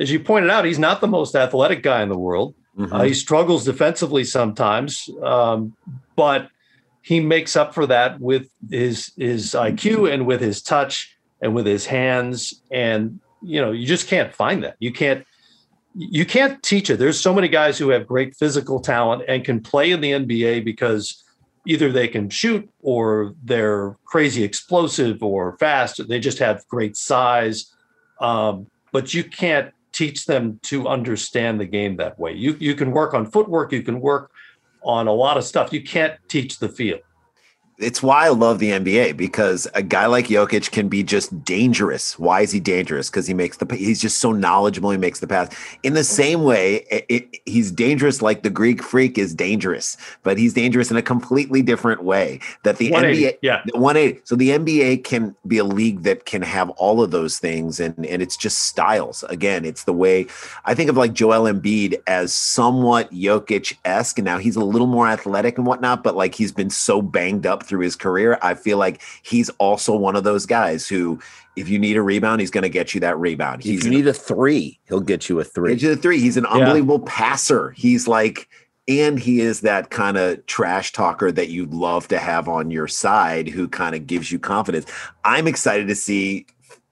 [SPEAKER 8] as you pointed out, he's not the most athletic guy in the world.
[SPEAKER 5] Mhm.
[SPEAKER 8] Uh, he struggles defensively sometimes, um, but he makes up for that with his his IQ and with his touch and with his hands. And you know, you just can't find that. You can't you can't teach it. There's so many guys who have great physical talent and can play in the NBA because either they can shoot or they're crazy explosive or fast. They just have great size. Um, but you can't teach them to understand the game that way. You you can work on footwork, you can work on a lot of stuff. You can't teach the feel.
[SPEAKER 5] It's why I love the NBA because a guy like Jokic can be just dangerous. Why is he dangerous? Because he makes the he's just so knowledgeable. He makes the pass in the same way. It, it- he's dangerous like the Greek Freak is dangerous, but he's dangerous in a completely different way. That the NBA,
[SPEAKER 8] yeah.
[SPEAKER 5] the 180. So the NBA can be a league that can have all of those things, and and it's just styles. Again, it's the way I think of like Joel Embiid as somewhat Jokic esque. And now he's a little more athletic and whatnot, but like he's been so banged up through his career. I feel like he's also one of those guys who, if you need a rebound, he's going to get you that rebound.
[SPEAKER 4] If
[SPEAKER 5] He's
[SPEAKER 4] you need a three, he'll get you a three.
[SPEAKER 5] Get you the three. He's an unbelievable passer. He's like, and he is that kind of trash talker that you'd love to have on your side who kind of gives you confidence. I'm excited to see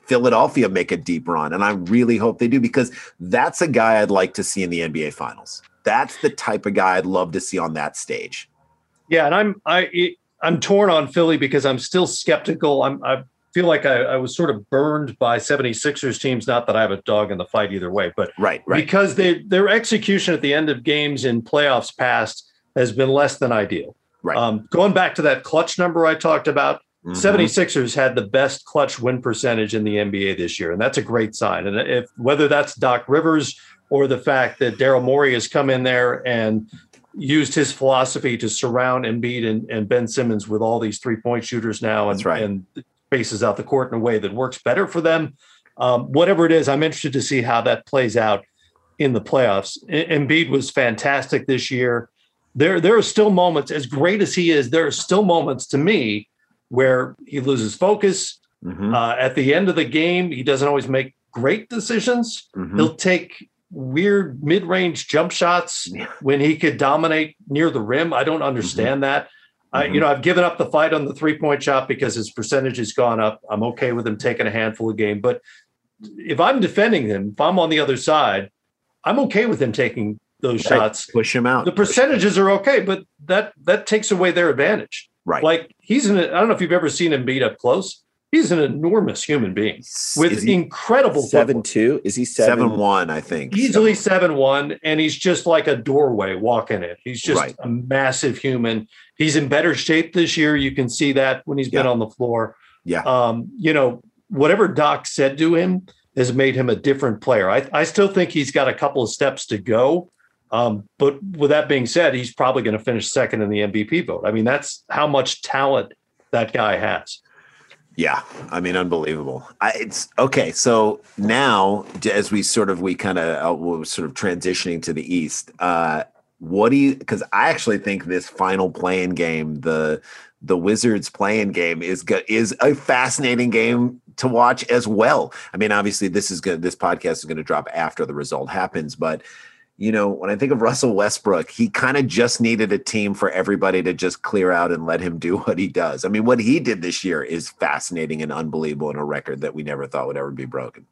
[SPEAKER 5] Philadelphia make a deep run, and I really hope they do because that's a guy I'd like to see in the NBA Finals. That's the type of guy I'd love to see on that stage.
[SPEAKER 8] Yeah, and I'm I I'm torn on Philly because I'm still skeptical. I'm I feel like I, I was sort of burned by 76ers teams. Not that I have a dog in the fight either way, but
[SPEAKER 5] Right, right.
[SPEAKER 8] because they their execution at the end of games in playoffs past has been less than ideal.
[SPEAKER 5] Right.
[SPEAKER 8] Um, going back to that clutch number I talked about,
[SPEAKER 5] Mhm.
[SPEAKER 8] 76ers had the best clutch win percentage in the NBA this year, and that's a great sign. And if whether that's Doc Rivers or the fact that Daryl Morey has come in there and used his philosophy to surround Embiid and, and Ben Simmons with all these three point shooters now and,
[SPEAKER 5] right.
[SPEAKER 8] and faces out the court in a way that works better for them. Um, whatever it is, I'm interested to see how that plays out in the playoffs. Embiid was fantastic this year. There, there are still moments, as great as he is, there are still moments to me where he loses focus.
[SPEAKER 5] Mhm.
[SPEAKER 8] Uh, at the end of the game, he doesn't always make great decisions.
[SPEAKER 5] Mhm.
[SPEAKER 8] He'll take weird mid-range jump shots when he could dominate near the rim. I don't understand that. I,
[SPEAKER 5] Mhm.
[SPEAKER 8] you know, I've given up the fight on the three-point shot because his percentage has gone up. I'm okay with him taking a handful of game, but if I'm defending him, if I'm on the other side, I'm okay with him taking those
[SPEAKER 5] Right.
[SPEAKER 8] shots.
[SPEAKER 5] Push him out.
[SPEAKER 8] The percentages are okay, but that that takes away their advantage.
[SPEAKER 5] Right.
[SPEAKER 8] Like he's in. I don't know if you've ever seen him beat up close. He's an enormous human being with
[SPEAKER 5] Is
[SPEAKER 8] incredible
[SPEAKER 4] Seven
[SPEAKER 8] footwork.
[SPEAKER 4] two? Is he seven?
[SPEAKER 5] seven one, I think.
[SPEAKER 8] easily seven one, and he's just like a doorway walking it. He's just
[SPEAKER 5] Right.
[SPEAKER 8] a massive human. He's in better shape this year. You can see that when he's been on the floor.
[SPEAKER 5] Yeah.
[SPEAKER 8] Um, you know, whatever Doc said to him has made him a different player. I, I still think he's got a couple of steps to go. Um, but with that being said, he's probably going to finish second in the MVP vote. I mean, that's how much talent that guy has.
[SPEAKER 5] Yeah, I mean, unbelievable. I, it's okay. So now, as we sort of we kind of uh, sort of transitioning to the East, uh, what do you? Because I actually think this final play-in game, the the Wizards play-in game, is is a fascinating game to watch as well. I mean, obviously, this is. This podcast is going to drop after the result happens, but you know, when I think of Russell Westbrook, he kind of just needed a team for everybody to just clear out and let him do (laughs) what he does. I mean, what he did this year is fascinating and unbelievable and a record that we never thought would ever be broken.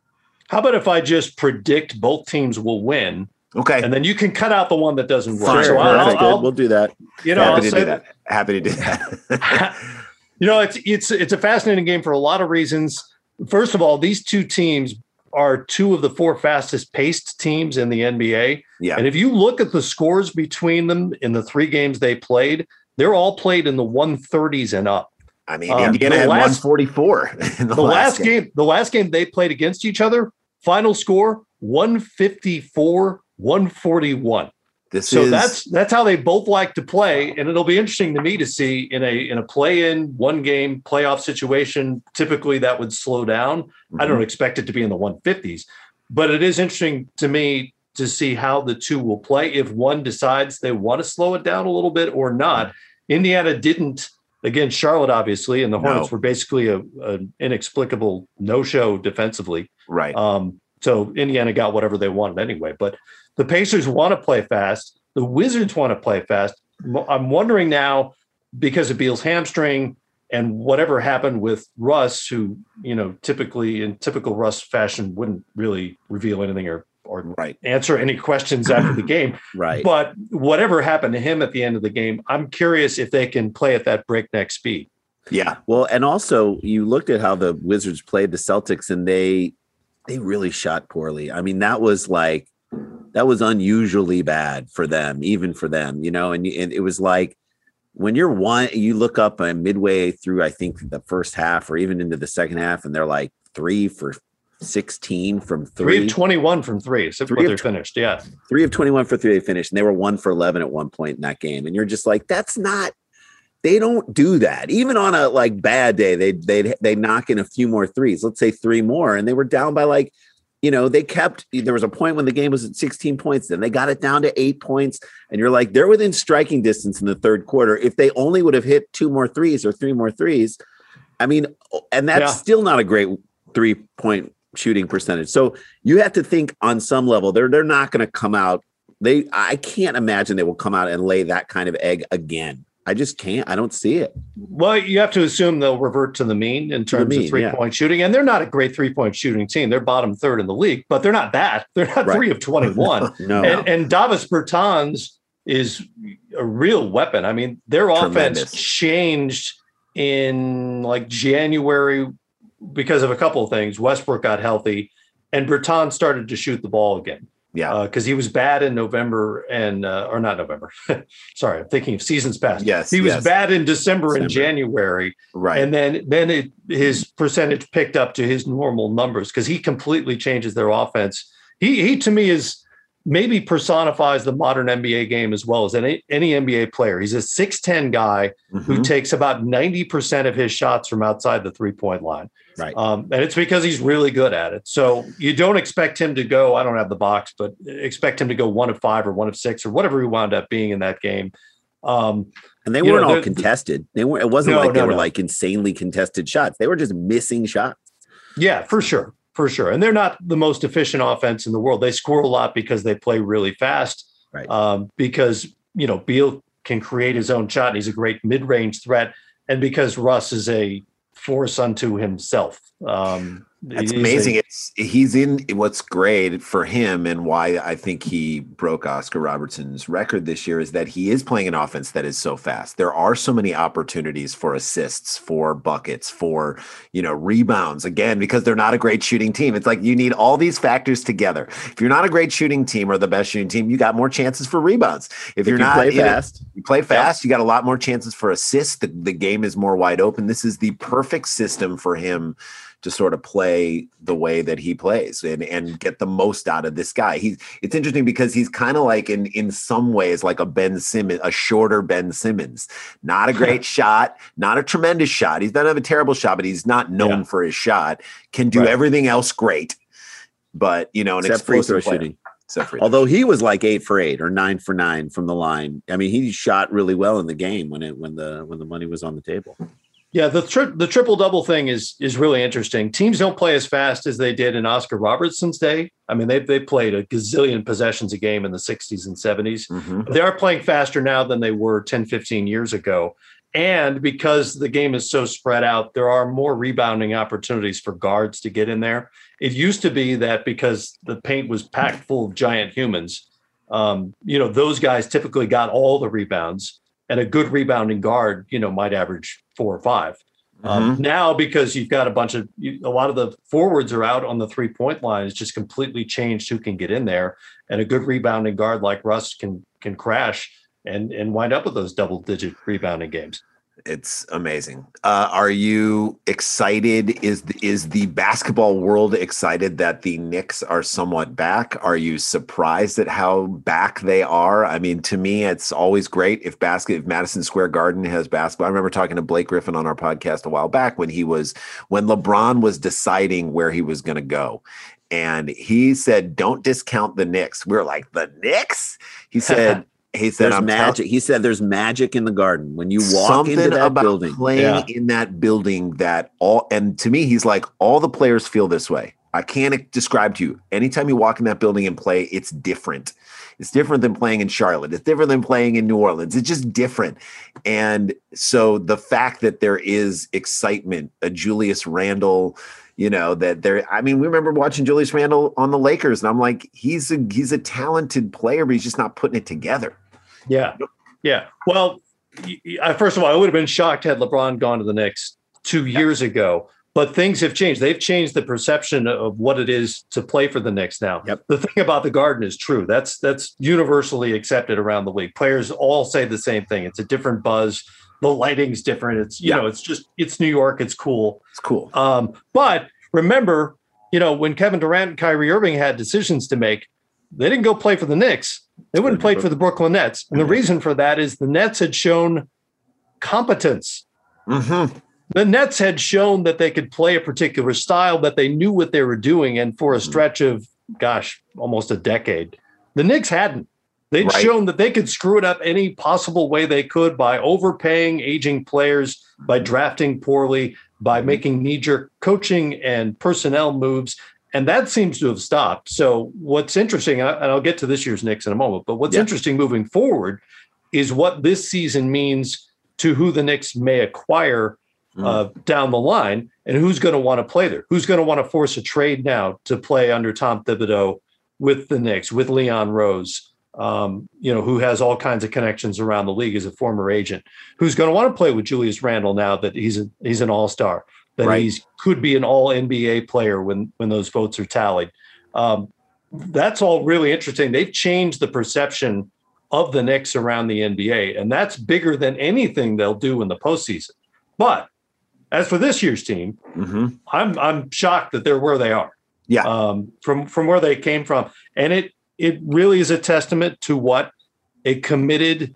[SPEAKER 8] How about if I just predict both teams will win,
[SPEAKER 5] Okay.
[SPEAKER 8] and then you can cut out the one that doesn't work.
[SPEAKER 5] Fine.
[SPEAKER 8] So
[SPEAKER 5] Perfect.
[SPEAKER 8] I'll, I'll,
[SPEAKER 4] we'll do that.
[SPEAKER 8] you know, I'll
[SPEAKER 5] Happy to
[SPEAKER 8] say
[SPEAKER 5] do that. Happy to do that. (laughs)
[SPEAKER 8] you know, it's it's it's a fascinating game for a lot of reasons. First of all, these two teams are two of the four fastest paced teams in the NBA.
[SPEAKER 5] yeah.
[SPEAKER 8] And if you look at the scores between them in the three games they played, they're all played in the 130s and up.
[SPEAKER 5] I mean,
[SPEAKER 8] Um,
[SPEAKER 5] Indiana
[SPEAKER 8] the
[SPEAKER 5] had
[SPEAKER 8] last-
[SPEAKER 5] 144 (laughs) in the,
[SPEAKER 8] The last game, the last game they played against each other, final score 154, 141.
[SPEAKER 5] This
[SPEAKER 8] So
[SPEAKER 5] is
[SPEAKER 8] that's that's how they both like to play, and it'll be interesting to me to see in a in a play-in one game playoff situation. Typically, that would slow down. I
[SPEAKER 5] Mhm.
[SPEAKER 8] don't expect it to be in the 150s, but it is interesting to me to see how the two will play. If one decides they want to slow it down a little bit or not, Indiana didn't against Charlotte, obviously, and the
[SPEAKER 5] No.
[SPEAKER 8] Hornets were basically a, an inexplicable no-show defensively.
[SPEAKER 5] right.
[SPEAKER 8] Um, so Indiana got whatever they wanted anyway. But the Pacers want to play fast. The Wizards want to play fast. I'm wondering now because of Beal's hamstring and whatever happened with Russ, who you know typically in typical Russ fashion wouldn't really reveal anything or or
[SPEAKER 5] right.
[SPEAKER 8] answer any questions after the game. (laughs)
[SPEAKER 4] Right.
[SPEAKER 8] But whatever happened to him at the end of the game, I'm curious if they can play at that breakneck speed.
[SPEAKER 5] Yeah.
[SPEAKER 4] Well, and also you looked at how the Wizards played the Celtics and they they really shot poorly. I mean, that was like that was unusually bad for them, even for them, you know, and, and it was like when you're one, you look up uh, midway through, I think the first half or even into the second half, and they're like three for 16 from
[SPEAKER 8] Three
[SPEAKER 4] three,
[SPEAKER 8] of 21 from three. So
[SPEAKER 4] Three
[SPEAKER 8] what
[SPEAKER 4] of
[SPEAKER 8] they're
[SPEAKER 4] tw-
[SPEAKER 8] finished. Yeah.
[SPEAKER 4] three of 21 for three they finished, and they were one for 11 at one point in that game. And you're just like, that's not, they don't do that. Even on a like bad day, they they they knock in a few more threes. Let's say three more, and they were down by like, you know, they kept. There was a point when the game was at 16 points, then they got it down to eight points, and you're like, they're within striking distance in the third quarter. If they only would have hit two more threes or three more threes, I mean, and that's
[SPEAKER 8] Yeah.
[SPEAKER 4] still not a great three point shooting percentage. So you have to think on some level they're they're not going to come out. They I can't imagine they will come out and lay that kind of egg again. I just can't. I don't see it.
[SPEAKER 8] Well, you have to assume they'll revert to the mean in terms
[SPEAKER 4] mean,
[SPEAKER 8] of three point shooting. And they're not a great three point shooting team. They're bottom third in the league, but they're not that. (laughs) They're not
[SPEAKER 4] Right.
[SPEAKER 8] three of 21. (laughs)
[SPEAKER 4] No.
[SPEAKER 8] and, and Davis Bertans is a real weapon. I mean, their
[SPEAKER 5] Tremendous.
[SPEAKER 8] offense changed in like January because of a couple of things. Westbrook got healthy and Bertans started to shoot the ball again
[SPEAKER 5] Yeah.
[SPEAKER 8] because he was bad in November and uh, or not November. (laughs) Sorry, I'm thinking of seasons past.
[SPEAKER 5] Yes,
[SPEAKER 8] he was
[SPEAKER 5] yes.
[SPEAKER 8] bad in December, and January,
[SPEAKER 5] right.
[SPEAKER 8] and then then it, his percentage picked up to his normal numbers because he completely changes their offense. He he to me is maybe personifies the modern NBA game as well as any any NBA player. He's a six ten guy who
[SPEAKER 5] Mhm.
[SPEAKER 8] takes about ninety percent of his shots from outside the three point line.
[SPEAKER 4] Right.
[SPEAKER 8] Um, and it's because he's really good at it. So you don't expect him to go, I don't have the box, but expect him to go one of five or one of six or whatever he wound up being in that game. Um,
[SPEAKER 4] And they weren't all contested. They weren't. It wasn't
[SPEAKER 8] No,
[SPEAKER 4] like they
[SPEAKER 8] no,
[SPEAKER 4] were
[SPEAKER 8] no.
[SPEAKER 4] like insanely contested shots. They were just missing shots.
[SPEAKER 8] yeah, for sure. For sure. And they're not the most efficient offense in the world. They score a lot because they play really fast.
[SPEAKER 4] Right.
[SPEAKER 8] Um, because, you know, Beal can create his own shot and he's a great mid range threat. And because Russ is a force unto himself. Um,
[SPEAKER 5] That's
[SPEAKER 8] he's a-
[SPEAKER 5] amazing. It's he's in what's great for him and why I think he broke Oscar Robertson's record this year is that he is playing an offense that is so fast. There are so many opportunities for assists, for buckets, for you know rebounds. Again, because they're not a great shooting team. It's like you need all these factors together. If you're not a great shooting team or the best shooting team, you got more chances for rebounds. If, you're
[SPEAKER 4] you
[SPEAKER 5] not
[SPEAKER 4] play
[SPEAKER 5] in it-
[SPEAKER 4] fast.
[SPEAKER 5] you play fast, you got a lot more chances for assists. The, the game is more wide open. This is the perfect system for him to sort of play the way that he plays and and get the most out of this guy. He's it's interesting because he's kind of like in in some ways like a Ben Simmons, a shorter Ben Simmons. Not a great shot, not a tremendous shot. He's not have a terrible shot, but he's not known
[SPEAKER 8] Yeah.
[SPEAKER 5] for his shot. Can do
[SPEAKER 8] Right.
[SPEAKER 5] everything else great, but you know, an
[SPEAKER 4] Except free throw
[SPEAKER 5] player.
[SPEAKER 4] shooting. Although he was like eight for eight or nine for nine from the line. I mean, he shot really well in the game when it when the when the money was on the table.
[SPEAKER 8] Yeah, the tri- the triple double thing is is really interesting. Teams don't play as fast as they did in Oscar Robertson's day. I mean, they they played a gazillion possessions a game in the 60s and 70s.
[SPEAKER 5] Mhm.
[SPEAKER 8] They are playing faster now than they were 10, 15 years ago. And because the game is so spread out, there are more rebounding opportunities for guards to get in there. It used to be that because the paint was packed full of giant humans, um, you know, those guys typically got all the rebounds, and a good rebounding guard, you know, might average four or 5 Um, now, because you've got a bunch of you, a lot of the forwards are out on the three point line, it's just completely changed who can get in there, and a good rebounding guard like Russ can can crash and and wind up with those double digit rebounding games.
[SPEAKER 5] It's amazing. Uh, are you excited? Is the, is the basketball world excited that the Knicks are somewhat back? Are you surprised at how back they are? I mean, to me, it's always great if basket if Madison Square Garden has basketball. I remember talking to Blake Griffin on our podcast a while back when he was when LeBron was deciding where he was going to go. And he said, "Don't discount the Knicks." We're like, "The Knicks?" He said, (laughs) "He said,
[SPEAKER 4] There's
[SPEAKER 5] I'm tell-
[SPEAKER 4] magic. He said there's magic in the garden. When you walk
[SPEAKER 5] something
[SPEAKER 4] into that
[SPEAKER 5] about
[SPEAKER 4] building.
[SPEAKER 5] playing
[SPEAKER 8] Yeah.
[SPEAKER 5] in that building that all and to me he's like all the players feel this way. I can't describe to you. Anytime you walk in that building and play it's different. It's different than playing in charlotte. It's different than playing in new orleans. It's just different. And so the fact that there is excitement a julius randle you know that there i mean we remember watching julius randle on the lakers and i'm like he's a he's a talented player but he's just not putting it together
[SPEAKER 8] Yeah, yeah. Well, y- y- I- first of all, I would have been shocked had LeBron gone to the Knicks two years ago. But things have changed. They've changed the perception of what it is to play for the Knicks now.
[SPEAKER 4] Yep.
[SPEAKER 8] The thing about the Garden is true. That's that's universally accepted around the league. Players all say the same thing. It's a different buzz. The lighting's different. It's you know, it's just it's New York. It's cool.
[SPEAKER 5] it's cool
[SPEAKER 8] Um, but remember, you know, when Kevin Durant and Kyrie Irving had decisions to make, they didn't go play for the Knicks. They wouldn't play for the Brooklyn Nets. And the reason for that is the Nets had shown competence.
[SPEAKER 5] mm-hmm.
[SPEAKER 8] The Nets had shown that they could play a particular style, that they knew what they were doing. And for a stretch of, gosh, almost a decade, the Knicks hadn't. They'd
[SPEAKER 5] Right.
[SPEAKER 8] shown that they could screw it up any possible way they could by overpaying aging players, by drafting poorly, by making knee jerk coaching and personnel moves. And that seems to have stopped. So, what's interesting, and I'll get to this year's Knicks in a moment, but what's
[SPEAKER 4] Yeah.
[SPEAKER 8] interesting moving forward is what this season means to who the Knicks may acquire uh, down the line and who's going to want to play there. Who's going to want to force a trade now to play under Tom Thibodeau with the Knicks, with Leon Rose, um, you know, who has all kinds of connections around the league as a former agent. Who's going to want to play with Julius Randle now that he's a, he's an all star, that
[SPEAKER 5] Right.
[SPEAKER 8] he's could be an all NBA player when when those votes are tallied. Um, that's all really interesting. They've changed the perception of the Knicks around the NBA, and that's bigger than anything they'll do in the postseason. But as for this year's team,
[SPEAKER 5] Mm-hmm.
[SPEAKER 8] I'm I'm shocked that they're where they are.
[SPEAKER 5] Yeah.
[SPEAKER 8] Um, from from where they came from, and it it really is a testament to what a committed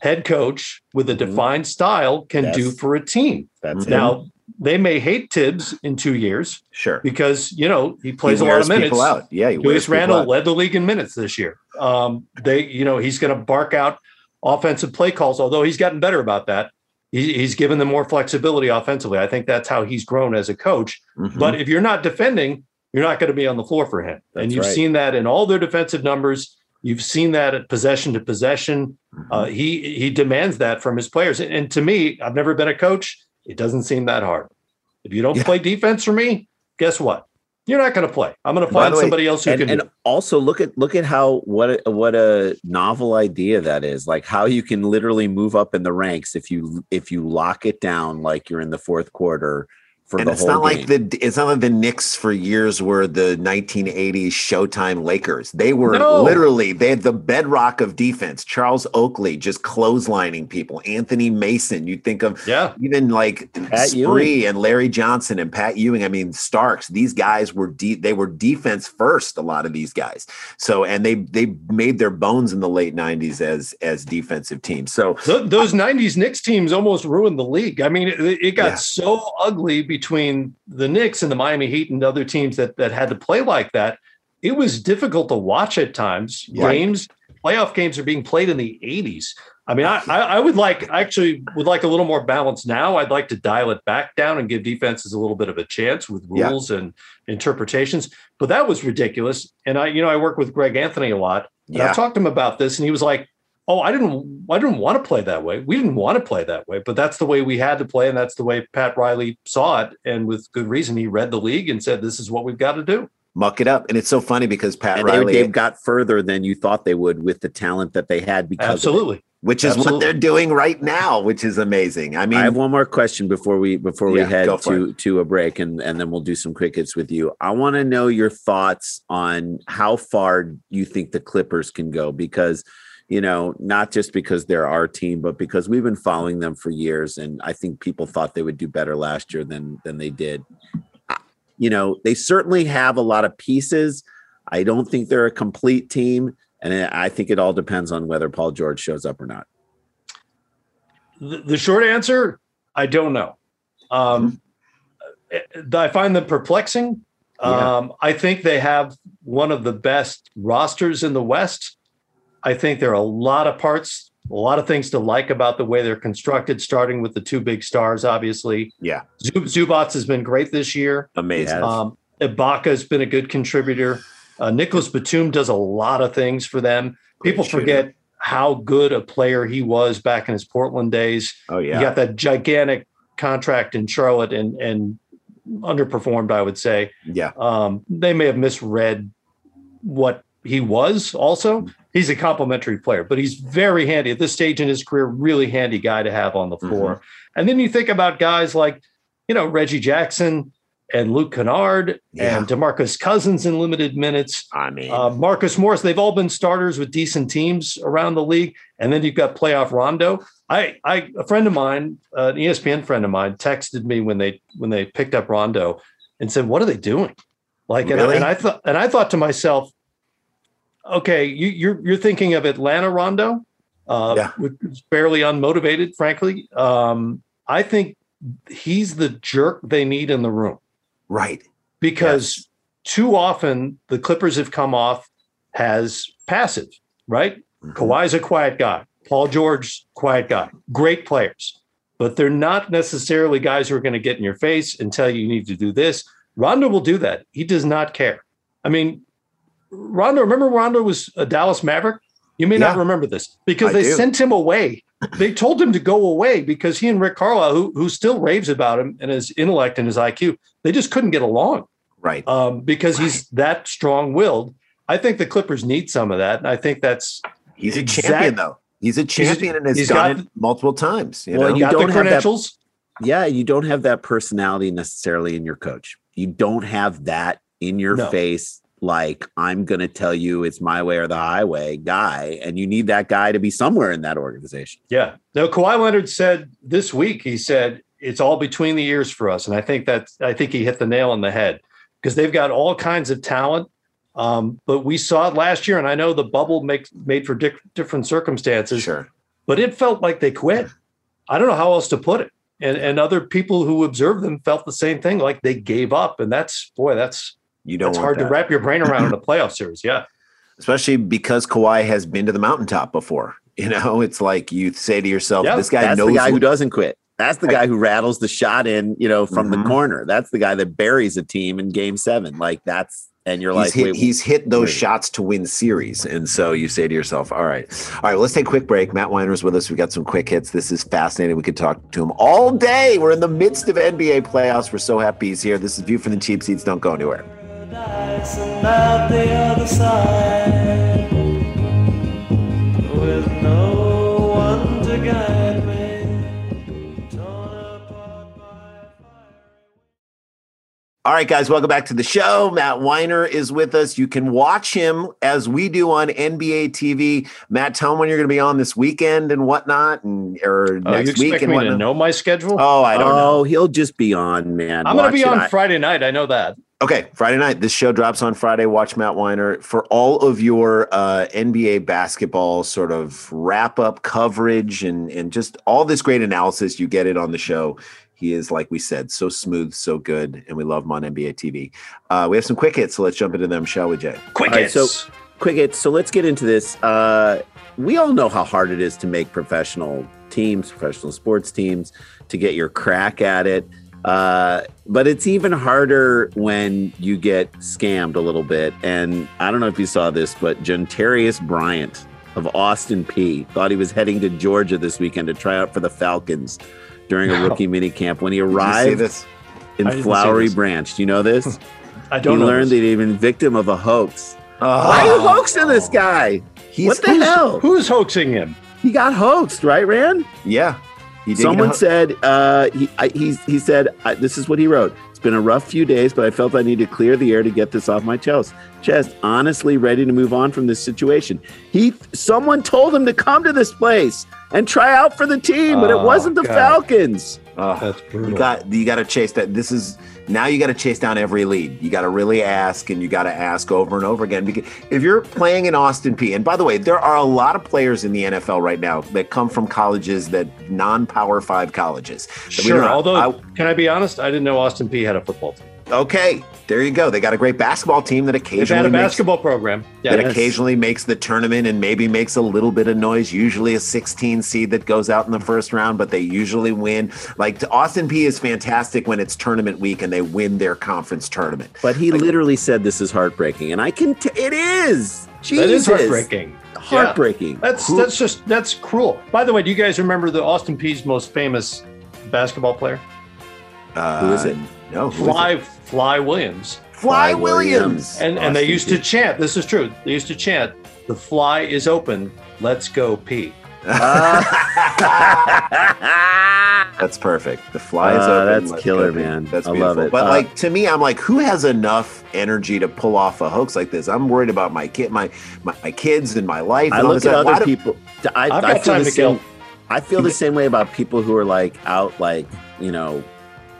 [SPEAKER 8] head coach with a
[SPEAKER 5] Mm-hmm.
[SPEAKER 8] defined style can
[SPEAKER 4] Yes.
[SPEAKER 8] do for a team.
[SPEAKER 4] That's.
[SPEAKER 8] Now they may hate Tibbs in two years
[SPEAKER 5] Sure.
[SPEAKER 8] because you know he plays
[SPEAKER 5] He
[SPEAKER 8] a lot of minutes.
[SPEAKER 5] people out. Yeah,
[SPEAKER 8] Julius Randle led the league in minutes this year. Um, they, you know, he's going to bark out offensive play calls, although he's gotten better about that. He, he's given them more flexibility offensively. I think that's how he's grown as a coach.
[SPEAKER 5] Mhm.
[SPEAKER 8] But if you're not defending, you're not going to be on the floor for him.
[SPEAKER 4] That's
[SPEAKER 8] and you've
[SPEAKER 4] right.
[SPEAKER 8] seen that in all their defensive numbers. You've seen that at possession to possession.
[SPEAKER 5] Mhm.
[SPEAKER 8] Uh, he he demands that from his players. And, and to me, I've never been a coach. It doesn't seem that hard. If you don't
[SPEAKER 5] Yeah.
[SPEAKER 8] play defense for me, guess what? You're not going to play. I'm going to find
[SPEAKER 5] way-
[SPEAKER 8] somebody else who
[SPEAKER 4] and,
[SPEAKER 8] can.
[SPEAKER 4] and also look at look at how what a, what a novel idea that is like how you can literally move up in the ranks if you if you lock it down like you're in the fourth quarter for
[SPEAKER 5] and
[SPEAKER 4] the
[SPEAKER 5] it's
[SPEAKER 4] whole
[SPEAKER 5] not like the it's not like the Knicks for years were the 1980s Showtime Lakers. They were
[SPEAKER 8] No.
[SPEAKER 5] literally they had the bedrock of defense. Charles Oakley just clotheslining people. Anthony Mason. You think of
[SPEAKER 8] Yeah.
[SPEAKER 5] even like
[SPEAKER 4] Pat
[SPEAKER 5] Spree and Larry Johnson and Pat Ewing. I mean Starks. These guys were de- they were defense first. A lot of these guys. So and they they made their bones in the late 90s as as defensive teams. So
[SPEAKER 8] Th- those 90s Knicks teams almost ruined the league. I mean, it, it got
[SPEAKER 5] Yeah.
[SPEAKER 8] so ugly between the Knicks and the Miami Heat and other teams that, that had to play like that. It was difficult to watch at times.
[SPEAKER 5] Right.
[SPEAKER 8] Games, playoff games are being played in the 80s. I mean, I, I I would like, I actually would like a little more balance now. I'd like to dial it back down and give defenses a little bit of a chance with
[SPEAKER 5] Yeah.
[SPEAKER 8] rules and interpretations. But that was ridiculous. And I, you know, I work with Greg Anthony a lot. And
[SPEAKER 5] Yeah.
[SPEAKER 8] I've talked to him about this, and he was like, "Oh, I didn't, I didn't want to play that way. We didn't want to play that way, but that's the way we had to play, and that's the way Pat Riley saw it, and with good reason. He read the league and said, "This is what we've got to do."
[SPEAKER 5] muck it up. And it's so funny because Pat
[SPEAKER 4] and
[SPEAKER 5] Riley
[SPEAKER 4] they've got further than you thought they would with the talent that they had because.
[SPEAKER 8] Absolutely.
[SPEAKER 5] which is what they're doing right now, which is amazing. I mean,
[SPEAKER 4] I have one more question before we before we
[SPEAKER 5] Yeah,
[SPEAKER 4] head
[SPEAKER 5] go for
[SPEAKER 4] to to a break and and then we'll do some quick hits with you. I want to know your thoughts on how far you think the Clippers can go because you know, not just because they're our team, but because we've been following them for years and I think people thought they would do better last year than than they did. You know, they certainly have a lot of pieces. I don't think they're a complete team and I think it all depends on whether Paul George shows up or not.
[SPEAKER 8] The, the short answer, I don't know. Um, I find them perplexing.
[SPEAKER 4] Yeah.
[SPEAKER 8] Um, I think they have one of the best rosters in the West. I think there are a lot of parts, a lot of things to like about the way they're constructed, starting with the two big stars, obviously.
[SPEAKER 5] yeah,
[SPEAKER 8] Zub- Zubac has been great this year.
[SPEAKER 5] amazing.
[SPEAKER 4] Yeah.
[SPEAKER 8] Um, Ibaka has been a good contributor. Uh, Nicholas Batum does a lot of things for them.
[SPEAKER 5] Great
[SPEAKER 8] People
[SPEAKER 5] shooter.
[SPEAKER 8] forget how good a player he was back in his Portland days.
[SPEAKER 5] oh yeah.
[SPEAKER 8] He got that gigantic contract in Charlotte and and underperformed, I would say.
[SPEAKER 5] yeah,
[SPEAKER 8] Um, they may have misread what he was also. He's a complimentary player, but he's very handy at this stage in his career, really handy guy to have on the floor. And then you think about guys like, you know, Reggie Jackson and Luke Kennard
[SPEAKER 5] Yeah.
[SPEAKER 8] and Demarcus Cousins in limited minutes.
[SPEAKER 5] I mean,
[SPEAKER 8] Uh, Marcus Morris, they've all been starters with decent teams around the league. And then you've got playoff Rondo. I, I, a friend of mine, uh, an ESPN friend of mine, texted me when they when they picked up Rondo and said, "What are they doing?" Like, and, and I thought, and I thought to myself, okay, you, you're you're thinking of Atlanta Rondo, uh,
[SPEAKER 5] Yeah.
[SPEAKER 8] which is barely unmotivated, frankly. Um, I think he's the jerk they need in the room
[SPEAKER 5] right,
[SPEAKER 8] because too often the Clippers have come off as passive, right?
[SPEAKER 5] Mhm.
[SPEAKER 8] Kawhi's a quiet guy. Paul George, quiet guy. Great players, but they're not necessarily guys who are going to get in your face and tell you you need to do this. Rondo will do that. He does not care. I mean, Rondo, remember Rondo was a Dallas Maverick? You may not remember this because
[SPEAKER 5] I
[SPEAKER 8] they
[SPEAKER 5] do.
[SPEAKER 8] sent him away. They told him to go away because he and Rick Carlisle, who, who still raves about him and his intellect and his IQ, they just couldn't get along
[SPEAKER 5] right.
[SPEAKER 8] um, because he's that strong willed. I think the Clippers need some of that. And I think that's
[SPEAKER 5] He's a
[SPEAKER 8] exact-
[SPEAKER 5] champion, though. He's a champion and has
[SPEAKER 8] he's
[SPEAKER 5] done
[SPEAKER 8] got-
[SPEAKER 5] it multiple times. You
[SPEAKER 4] Well,
[SPEAKER 5] know?
[SPEAKER 4] you don't have that- yeah, you don't have that personality necessarily in your coach. You don't have that in your
[SPEAKER 8] No.
[SPEAKER 4] face, like I'm going to tell you it's my way or the highway guy. And you need that guy to be somewhere in that organization.
[SPEAKER 8] Yeah. Now Kawhi Leonard said this week, he said it's all between the ears for us. And I think that I think he hit the nail on the head because they've got all kinds of talent. Um, but we saw it last year, and I know the bubble makes made for dic- different circumstances.
[SPEAKER 5] sure.
[SPEAKER 8] but it felt like they quit. I don't know how else to put it. And and other people who observed them felt the same thing, like they gave up. And that's boy, that's
[SPEAKER 5] You don't
[SPEAKER 8] that's
[SPEAKER 5] want
[SPEAKER 8] hard
[SPEAKER 5] that.
[SPEAKER 8] to wrap your brain around in a (laughs) playoff series. Yeah.
[SPEAKER 5] especially because Kawhi has been to the mountaintop before. (laughs) You know, it's like you say to yourself,
[SPEAKER 8] Yeah,
[SPEAKER 5] "This guy
[SPEAKER 4] That's
[SPEAKER 5] knows
[SPEAKER 4] the guy who doesn't quit. That's the guy who rattles the shot in, you know, from
[SPEAKER 5] Mhm.
[SPEAKER 4] the corner. That's the guy that buries a team in game seven. Like that's, and you're
[SPEAKER 5] he's
[SPEAKER 4] like,
[SPEAKER 5] hit,
[SPEAKER 4] wait,
[SPEAKER 5] he's hit those
[SPEAKER 4] wait.
[SPEAKER 5] shots to win series. And so you say to yourself, all right, all right, well, let's take a quick break. Matt Winer's with us. We got some quick hits. This is fascinating. We could talk to him all day. We're in the midst of NBA playoffs. We're so happy he's here. This is View from the Cheap Seats. Don't go anywhere.
[SPEAKER 6] Paradise and out the other side with no one to guide me.
[SPEAKER 5] right, guys, welcome back to the show. Matt Winer is with us. You can watch him as we do on NBA TV. Matt, tell him when you're going to be on this weekend and whatnot, and or
[SPEAKER 8] Oh, you
[SPEAKER 5] next week
[SPEAKER 8] expect
[SPEAKER 5] and
[SPEAKER 8] me
[SPEAKER 5] whatnot.
[SPEAKER 8] to know my schedule?
[SPEAKER 5] Oh, I don't
[SPEAKER 4] oh,
[SPEAKER 5] know.
[SPEAKER 4] he'll just be on, man.
[SPEAKER 8] I'm going to be on
[SPEAKER 4] I-
[SPEAKER 8] Friday night. I know that.
[SPEAKER 5] Okay, Friday night. This show drops on Friday. Watch Matt Winer for all of your uh, NBA basketball sort of wrap up coverage and and just all this great analysis. You get it on the show. He is, like we said, so smooth, so good, and we love him on NBA TV. Uh, we have some quick hits, so let's jump into them, shall we, Jay?
[SPEAKER 8] Quick
[SPEAKER 4] All right,
[SPEAKER 8] hits.
[SPEAKER 4] so- quick it. So let's get into this. Uh, we all know how hard it is to make professional teams, professional sports teams, to get your crack at it. Uh, but it's even harder when you get scammed a little bit. And I don't know if you saw this, but Jontarius Bryant of Austin Peay thought he was heading to Georgia this weekend to try out for the Falcons during a rookie mini camp. When he
[SPEAKER 5] Did you see
[SPEAKER 4] arrived in
[SPEAKER 8] I didn't see
[SPEAKER 4] Flowery. Branch, do you know this? (laughs)
[SPEAKER 8] I don't know.
[SPEAKER 4] learned
[SPEAKER 8] this.
[SPEAKER 4] that he'd been victim of a hoax.
[SPEAKER 5] Oh,
[SPEAKER 4] Why are you hoaxing this guy?
[SPEAKER 5] He's,
[SPEAKER 4] what the
[SPEAKER 8] who's,
[SPEAKER 4] hell?
[SPEAKER 8] Who's hoaxing him?
[SPEAKER 4] He got hoaxed, right, Rand?
[SPEAKER 5] Yeah, he
[SPEAKER 4] Someone
[SPEAKER 5] get-
[SPEAKER 4] said uh, he I, he's, he said I, this is what he wrote. It's been a rough few days, but I felt I need to clear the air to get this off my chest. Chest, honestly, ready to move on from this situation. He, someone told him to come to this place and try out for the team, but it
[SPEAKER 8] Oh,
[SPEAKER 4] wasn't the
[SPEAKER 8] God.
[SPEAKER 4] Falcons.
[SPEAKER 5] Oh,
[SPEAKER 8] That's brutal.
[SPEAKER 5] You got you got to chase that. This is now you got to chase down every lead. You got to really ask, and you got to ask over and over again. Because if you're playing in Austin Peay, and by the way, there are a lot of players in the NFL right now that come from colleges that non-power five colleges. that
[SPEAKER 8] Sure. Although,
[SPEAKER 5] I-
[SPEAKER 8] can I be honest? I didn't know Austin Peay had a football team.
[SPEAKER 5] Okay, there you go. They got a great basketball team that
[SPEAKER 8] They've
[SPEAKER 5] occasionally
[SPEAKER 8] had a
[SPEAKER 5] makes-
[SPEAKER 8] basketball program. Yeah.
[SPEAKER 5] that
[SPEAKER 4] Yes.
[SPEAKER 5] occasionally makes the tournament and maybe makes a little bit of noise. Usually a 16 seed that goes out in the first round, but they usually win. Like Austin Peay is fantastic when it's tournament week and they win their conference tournament.
[SPEAKER 4] But he literally said this is heartbreaking, and I can. T- it is. Jesus.
[SPEAKER 8] That is heartbreaking.
[SPEAKER 4] Heartbreaking.
[SPEAKER 8] That's
[SPEAKER 5] Who-
[SPEAKER 8] that's just that's cruel. By the way, do you guys remember the Austin Peay's most famous basketball player?
[SPEAKER 5] Uh,
[SPEAKER 4] Who is it?
[SPEAKER 5] No, who is it?
[SPEAKER 8] Fly Fly Williams.
[SPEAKER 5] Fly
[SPEAKER 4] Fly
[SPEAKER 5] Williams.
[SPEAKER 4] Williams.
[SPEAKER 8] And and they used to chant. This is true. They used to chant, "The fly is open. Let's go Peay." (laughs)
[SPEAKER 5] That's perfect. The fly is
[SPEAKER 4] Uh,
[SPEAKER 5] open.
[SPEAKER 4] that's
[SPEAKER 5] Let's
[SPEAKER 4] killer,
[SPEAKER 5] go.
[SPEAKER 4] man.
[SPEAKER 5] That's
[SPEAKER 4] I
[SPEAKER 5] beautiful.
[SPEAKER 4] love it.
[SPEAKER 5] But
[SPEAKER 4] Uh,
[SPEAKER 5] like to me, I'm like, who has enough energy to pull off a hoax like this? I'm worried about my kid, my my, my kids, and my life.
[SPEAKER 4] I look at
[SPEAKER 5] stuff. Why
[SPEAKER 4] other
[SPEAKER 5] do-
[SPEAKER 4] people. I,
[SPEAKER 8] I've
[SPEAKER 4] I
[SPEAKER 8] got
[SPEAKER 4] feel
[SPEAKER 8] time
[SPEAKER 4] the
[SPEAKER 8] to kill.
[SPEAKER 4] same. I feel the same way about people who are like out, like you know,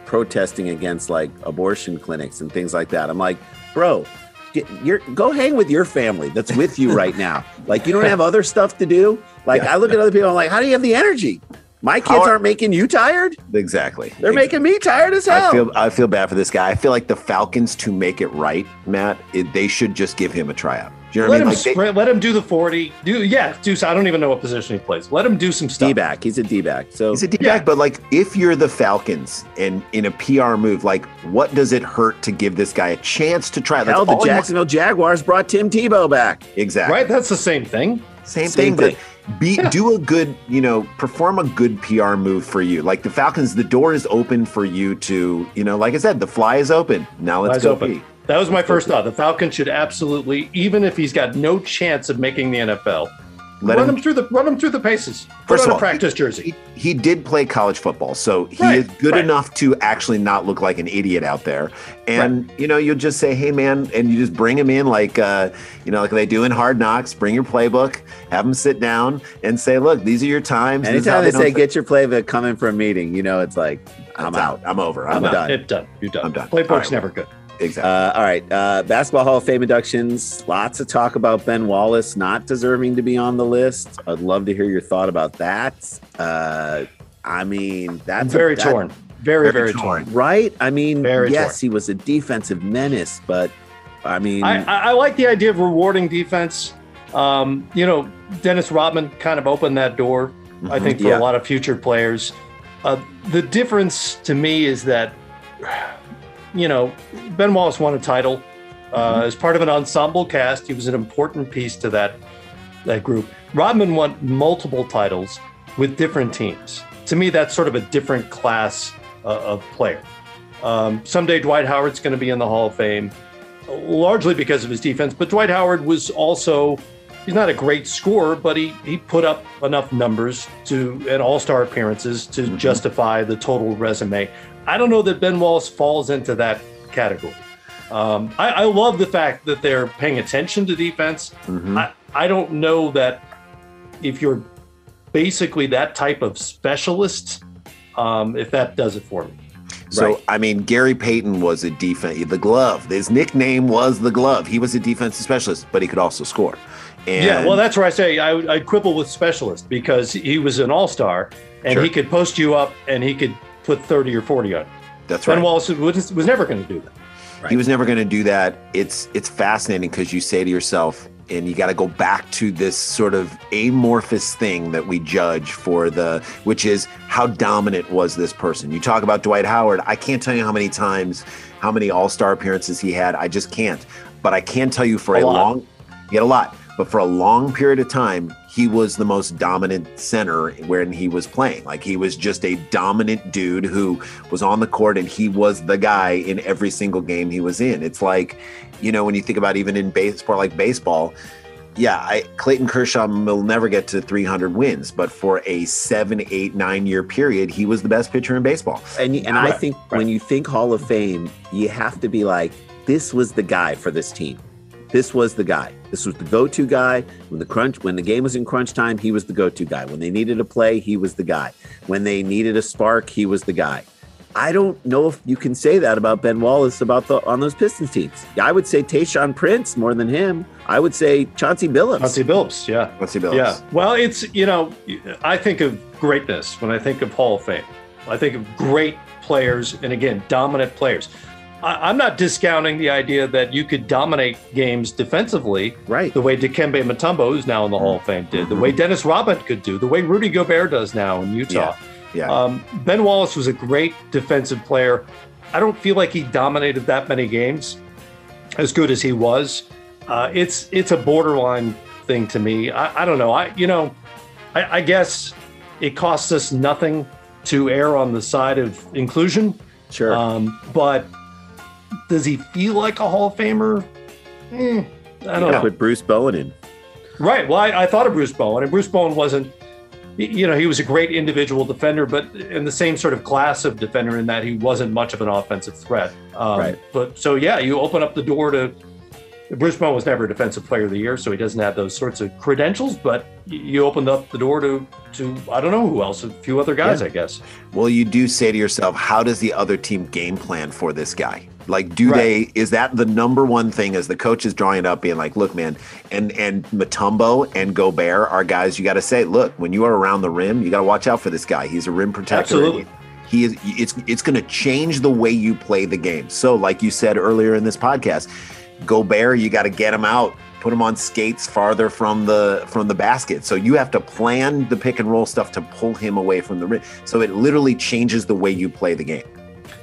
[SPEAKER 4] protesting against like abortion clinics and things like that. I'm like, bro, get, you're go hang with your family that's with you right (laughs) now. Like you don't have other stuff to do. Like I look at other people, I'm like, how do you have the energy? My kids
[SPEAKER 5] are-
[SPEAKER 4] aren't making you tired.
[SPEAKER 5] Exactly.
[SPEAKER 4] They're making me tired as hell.
[SPEAKER 5] I feel I feel bad for this guy. I feel like the Falcons to make it right, Matt. It, they should just give him a tryout. Do you know what
[SPEAKER 8] Let
[SPEAKER 5] I mean?
[SPEAKER 8] him
[SPEAKER 5] Like they-
[SPEAKER 8] let him do the forty. Do yeah, do. I don't even know what position he plays. Let him do some stuff.
[SPEAKER 4] D back. He's a D back. So
[SPEAKER 5] He's a D
[SPEAKER 8] Yeah.
[SPEAKER 5] back, but like if you're the Falcons and in a PR move, like what does it hurt to give this guy a chance to try? That's
[SPEAKER 4] hell, the
[SPEAKER 5] all wants-
[SPEAKER 4] Jacksonville Jaguars brought Tim Tebow back.
[SPEAKER 5] Exactly.
[SPEAKER 8] Right? That's the same thing.
[SPEAKER 5] Same,
[SPEAKER 4] Same
[SPEAKER 5] thing,
[SPEAKER 4] thing.
[SPEAKER 5] but be do a good, you know, perform a good PR move for you. Like the Falcons, the door is open for you to, you know, like I said, the fly is open. Now let's
[SPEAKER 8] Fly's
[SPEAKER 5] go
[SPEAKER 8] open.
[SPEAKER 5] Peay.
[SPEAKER 8] That was my first thought. The Falcons should absolutely, even if he's got no chance of making the NFL,
[SPEAKER 5] Let
[SPEAKER 8] run
[SPEAKER 5] him-
[SPEAKER 8] him, through the run him through the paces. Put
[SPEAKER 5] First
[SPEAKER 8] on
[SPEAKER 5] of
[SPEAKER 8] a
[SPEAKER 5] all,
[SPEAKER 8] practice jersey.
[SPEAKER 5] He, he did play college football, so he
[SPEAKER 8] Right,
[SPEAKER 5] is good
[SPEAKER 8] right.
[SPEAKER 5] enough to actually not look like an idiot out there. And you know, you'll just say, "Hey, man," and you just bring him in like, uh, you know, like they do in Hard Knocks. Bring your playbook, have him sit down, and say, "Look, these are your times." This is how
[SPEAKER 4] Anytime they
[SPEAKER 5] don't
[SPEAKER 4] say
[SPEAKER 5] fit."
[SPEAKER 4] get your playbook coming for a meeting, you know it's like I'm
[SPEAKER 5] It's
[SPEAKER 4] out.
[SPEAKER 5] I'm over. I'm,
[SPEAKER 4] I'm
[SPEAKER 5] out.
[SPEAKER 4] done.
[SPEAKER 8] It's done. You're done.
[SPEAKER 5] I'm done. All
[SPEAKER 8] Playbook's
[SPEAKER 5] right.
[SPEAKER 8] never good.
[SPEAKER 5] Exactly.
[SPEAKER 4] Uh, all right, uh, basketball Hall of Fame inductions. Lots of talk about Ben Wallace not deserving to be on the list. I'd love to hear your thought about that. Uh, I mean, that's a-
[SPEAKER 8] very
[SPEAKER 4] that-
[SPEAKER 8] torn. Very,
[SPEAKER 5] Very
[SPEAKER 8] very,
[SPEAKER 5] torn.
[SPEAKER 8] torn.
[SPEAKER 4] right? I mean,
[SPEAKER 8] Very
[SPEAKER 4] yes,
[SPEAKER 8] torn.
[SPEAKER 4] he was a defensive menace, but I mean,
[SPEAKER 8] I, I, I like the idea of rewarding defense. Um, you know, Dennis Rodman kind of opened that door, I think, for
[SPEAKER 4] Yeah.
[SPEAKER 8] a lot of future players. Uh, the difference to me is that, you know, Ben Wallace won a title uh, as part of an ensemble cast. He was an important piece to that that group. Rodman won multiple titles with different teams. To me, that's sort of a different class uh, of player. Um, someday Dwight Howard's going to be in the Hall of Fame, largely because of his defense. But Dwight Howard was also he's not a great scorer, but he he put up enough numbers to and All Star appearances to justify the total resume. I don't know that Ben Wallace falls into that category. Um, I, I love the fact that they're paying attention to defense.
[SPEAKER 5] Mhm.
[SPEAKER 8] I, I don't know that if you're basically that type of specialist, um, if that does it for me.
[SPEAKER 5] So
[SPEAKER 4] Right.
[SPEAKER 5] I mean, Gary Payton was a defense. The glove. His nickname was the glove. He was a defensive specialist, but he could also score. And
[SPEAKER 8] yeah, well, that's where I say I, I'd quibble with specialist because he was an all star and
[SPEAKER 5] Sure.
[SPEAKER 8] he could post you up and he could put 30 or 40 on
[SPEAKER 5] that's
[SPEAKER 8] Ben
[SPEAKER 5] right.
[SPEAKER 8] Wallace was, was never going to do that.
[SPEAKER 4] Right.
[SPEAKER 5] He was never going to do that. It's it's fascinating because you say to yourself, and you got to go back to this sort of amorphous thing that we judge for the, which is how dominant was this person. You talk about Dwight Howard. I can't tell you how many times, how many All Star appearances he had. I just can't. But I can tell you for
[SPEAKER 8] A
[SPEAKER 5] a, long, had a lot. But for a long period of time, he was the most dominant center when he was playing. Like he was just a dominant dude who was on the court and he was the guy in every single game he was in. It's like, you know, when you think about even in baseball, like baseball, yeah, I, Clayton Kershaw will never get to 300 wins, but for a seven, eight, nine year period, he was the best pitcher in baseball.
[SPEAKER 4] And and I
[SPEAKER 8] Right,
[SPEAKER 4] think when you think Hall of Fame, you have to be like, this was the guy for this team. This was the guy. This was the go-to guy when the crunch when the game was in crunch time. He was the go-to guy. When they needed a play, he was the guy. When they needed a spark, he was the guy. I don't know if you can say that about Ben Wallace about the on those Pistons teams. I would say Tayshaun Prince more than him. I would say Chauncey Billups.
[SPEAKER 8] Chauncey Billups, yeah.
[SPEAKER 5] Let's Billups.
[SPEAKER 8] Yeah. Well, it's, you know, I think of greatness when I think of Hall of Fame. I think of great players and, again, dominant players. I'm not discounting the idea that you could dominate games defensively
[SPEAKER 4] Right.
[SPEAKER 8] the way Dikembe Mutombo, who's now in the Hall of Fame, did, the way Dennis Rodman could do, the way Rudy Gobert does now in Utah.
[SPEAKER 5] Yeah.
[SPEAKER 8] Um, ben Wallace was a great defensive player. I don't feel like he dominated that many games, as good as he was. Uh, it's it's a borderline thing to me. I, I don't know. I you know, I, I guess it costs us nothing to err on the side of inclusion.
[SPEAKER 4] Sure.
[SPEAKER 8] Um, but does he feel like a Hall of Famer? Eh, I don't know.
[SPEAKER 4] Put Bruce Bowen in.
[SPEAKER 8] Right. Well, I, I thought of Bruce Bowen, and Bruce Bowen wasn't. You know, he was a great individual defender, but in the same sort of class of defender in that he wasn't much of an offensive threat. Um,
[SPEAKER 4] Right.
[SPEAKER 8] But so yeah, you open up the door to. Bruce Bowen was never a defensive player of the year, so he doesn't have those sorts of credentials. But you opened up the door to to I don't know who else, a few other guys,
[SPEAKER 4] Yeah.
[SPEAKER 8] I guess.
[SPEAKER 5] Well, you do say to yourself, how does the other team game plan for this guy? Like, do
[SPEAKER 8] Right.
[SPEAKER 5] they? Is that the number one thing? As the coach is drawing it up, being like, "Look, man," and and Mutombo and Gobert are guys you got to say, "Look, when you are around the rim, you got to watch out for this guy. He's a rim protector.
[SPEAKER 8] Absolutely.
[SPEAKER 5] He is. It's it's going to change the way you play the game. So, like you said earlier in this podcast, Gobert, you got to get him out, put him on skates farther from the from the basket. So you have to plan the pick and roll stuff to pull him away from the rim. So it literally changes the way you play the game.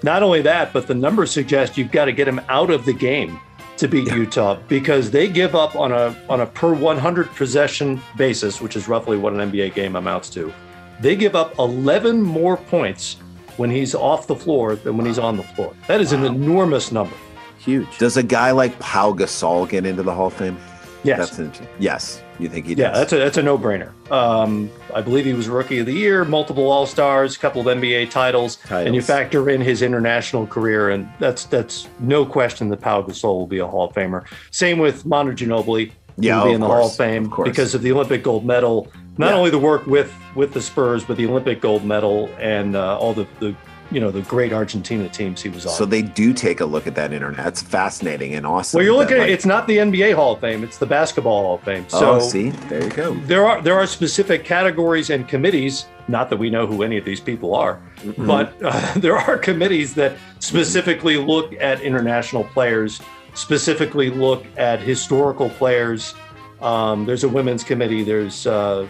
[SPEAKER 8] Not only that, but the numbers suggest you've got to get him out of the game to beat Utah because they give up on a on a per 100 possession basis, which is roughly what an NBA game amounts to. They give up 11 more points when he's off the floor than when he's on the floor. That is an enormous number.
[SPEAKER 4] Huge.
[SPEAKER 5] Does a guy like Pau Gasol get into the Hall of Fame?
[SPEAKER 8] Yes.
[SPEAKER 5] Yes, you think he does?
[SPEAKER 8] yeah, that's a that's a no-brainer. Um, I believe he was rookie of the year, multiple All-Stars, a couple of NBA titles, and you factor in his international career, and that's that's no question that Pau Gasol will be a Hall of Famer. Same with Manu Ginobili,
[SPEAKER 5] Yeah,
[SPEAKER 8] will be in the
[SPEAKER 5] course,
[SPEAKER 8] Hall of Fame
[SPEAKER 5] of
[SPEAKER 8] because of the Olympic gold medal. Not
[SPEAKER 5] Yeah.
[SPEAKER 8] only the work with with the Spurs, but the Olympic gold medal and uh, all the the you know the great Argentina teams he was on.
[SPEAKER 5] So they do take a look at that internet. That's fascinating and awesome.
[SPEAKER 8] well, you're
[SPEAKER 5] that,
[SPEAKER 8] looking at
[SPEAKER 5] like-
[SPEAKER 8] it's not the NBA Hall of Fame; it's the Basketball Hall of Fame. So
[SPEAKER 5] oh, see, there you go.
[SPEAKER 8] there are there are specific categories and committees. Not that we know who any of these people are, but uh, (laughs) there are committees that specifically look at international players, specifically look at historical players. Um, there's a women's committee. There's uh,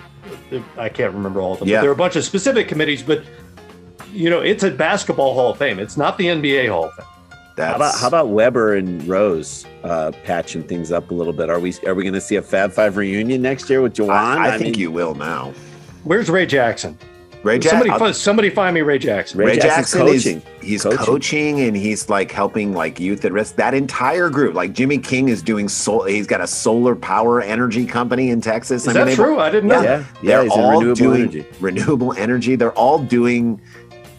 [SPEAKER 8] I can't remember all of them.
[SPEAKER 5] Yeah.
[SPEAKER 8] But there are a bunch of specific committees, but you know it's a basketball Hall of Fame. It's not the NBA Hall of Fame.
[SPEAKER 5] That's
[SPEAKER 4] How about how about Webber and Rose uh, patching things up a little bit? Are we are we going to see a Fab Five reunion next year with Juwan?
[SPEAKER 5] I, I think
[SPEAKER 4] mean,
[SPEAKER 5] you will now.
[SPEAKER 8] Where's Ray Jackson?
[SPEAKER 5] Ray
[SPEAKER 8] somebody,
[SPEAKER 5] Jackson.
[SPEAKER 8] fi- somebody find me Ray Jackson.
[SPEAKER 4] Ray
[SPEAKER 5] Ray, Jackson
[SPEAKER 4] coaching.
[SPEAKER 5] is he's
[SPEAKER 4] Coaching.
[SPEAKER 5] coaching. and he's like helping like youth at risk. That entire group, like Jimmy King, is doing sol. He's got a solar power energy company in Texas.
[SPEAKER 8] Is that
[SPEAKER 5] they-
[SPEAKER 8] true? I didn't know.
[SPEAKER 4] Yeah, yeah,
[SPEAKER 5] they're
[SPEAKER 4] he's in
[SPEAKER 5] all
[SPEAKER 4] renewable
[SPEAKER 5] doing
[SPEAKER 4] energy.
[SPEAKER 5] renewable energy. They're all doing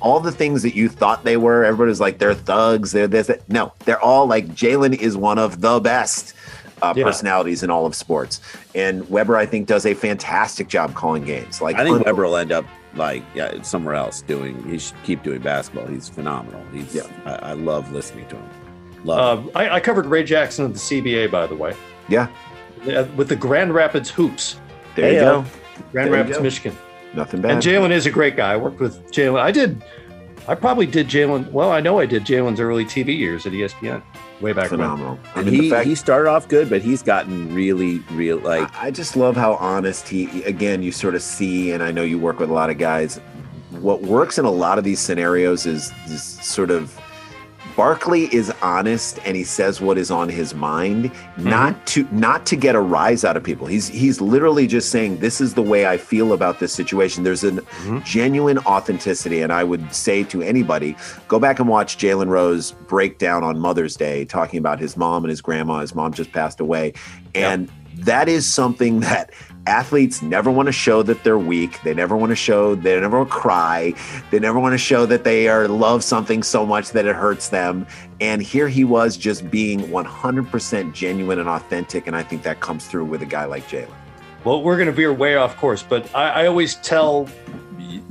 [SPEAKER 5] all the things that you thought they were. Everybody's like they're thugs. They're this. That. No, they're all like Jalen is one of the best uh,
[SPEAKER 8] Yeah.
[SPEAKER 5] personalities in all of sports. And Webber, I think, does a fantastic job calling games. Like
[SPEAKER 4] I think
[SPEAKER 5] un-
[SPEAKER 4] Webber will end up like yeah somewhere else doing. He should keep doing basketball. He's phenomenal. He's
[SPEAKER 5] Yeah.
[SPEAKER 4] I, I love listening to him. Love.
[SPEAKER 8] Uh, I, I covered Ray Jackson at the CBA, by the way,
[SPEAKER 5] yeah,
[SPEAKER 8] uh, with the Grand Rapids Hoops,
[SPEAKER 5] there you go.
[SPEAKER 8] Grand
[SPEAKER 5] There
[SPEAKER 8] Rapids,
[SPEAKER 5] go.
[SPEAKER 8] Michigan.
[SPEAKER 5] Nothing bad.
[SPEAKER 8] And Jalen is a great guy. I worked with Jalen. I did. I probably did Jalen. Well, I know I did Jalen's early TV years at ESPN way back when.
[SPEAKER 5] phenomenal. I
[SPEAKER 4] and
[SPEAKER 5] mean,
[SPEAKER 4] he
[SPEAKER 5] fact-
[SPEAKER 4] he started off good, but he's gotten really real like
[SPEAKER 5] I I just love how honest he again you sort of see and I know you work with a lot of guys what works in a lot of these scenarios is this sort of Barkley is honest and he says what is on his mind not mhm. to not to get a rise out of people. He's he's literally just saying this is the way I feel about this situation. There's a mm-hmm. genuine authenticity and I would say to anybody go back and watch Jalen Rose break down on Mother's Day talking about his mom and his grandma. His mom just passed away. And that is something (laughs) that athletes never want to show that they're weak. They never want to show, they never cry. They never want to show that they are love something so much that it hurts them. And here he was just being 100% genuine and authentic. And I think that comes through with a guy like Jalen.
[SPEAKER 8] Well, we're going to veer way off course, but I, I always tell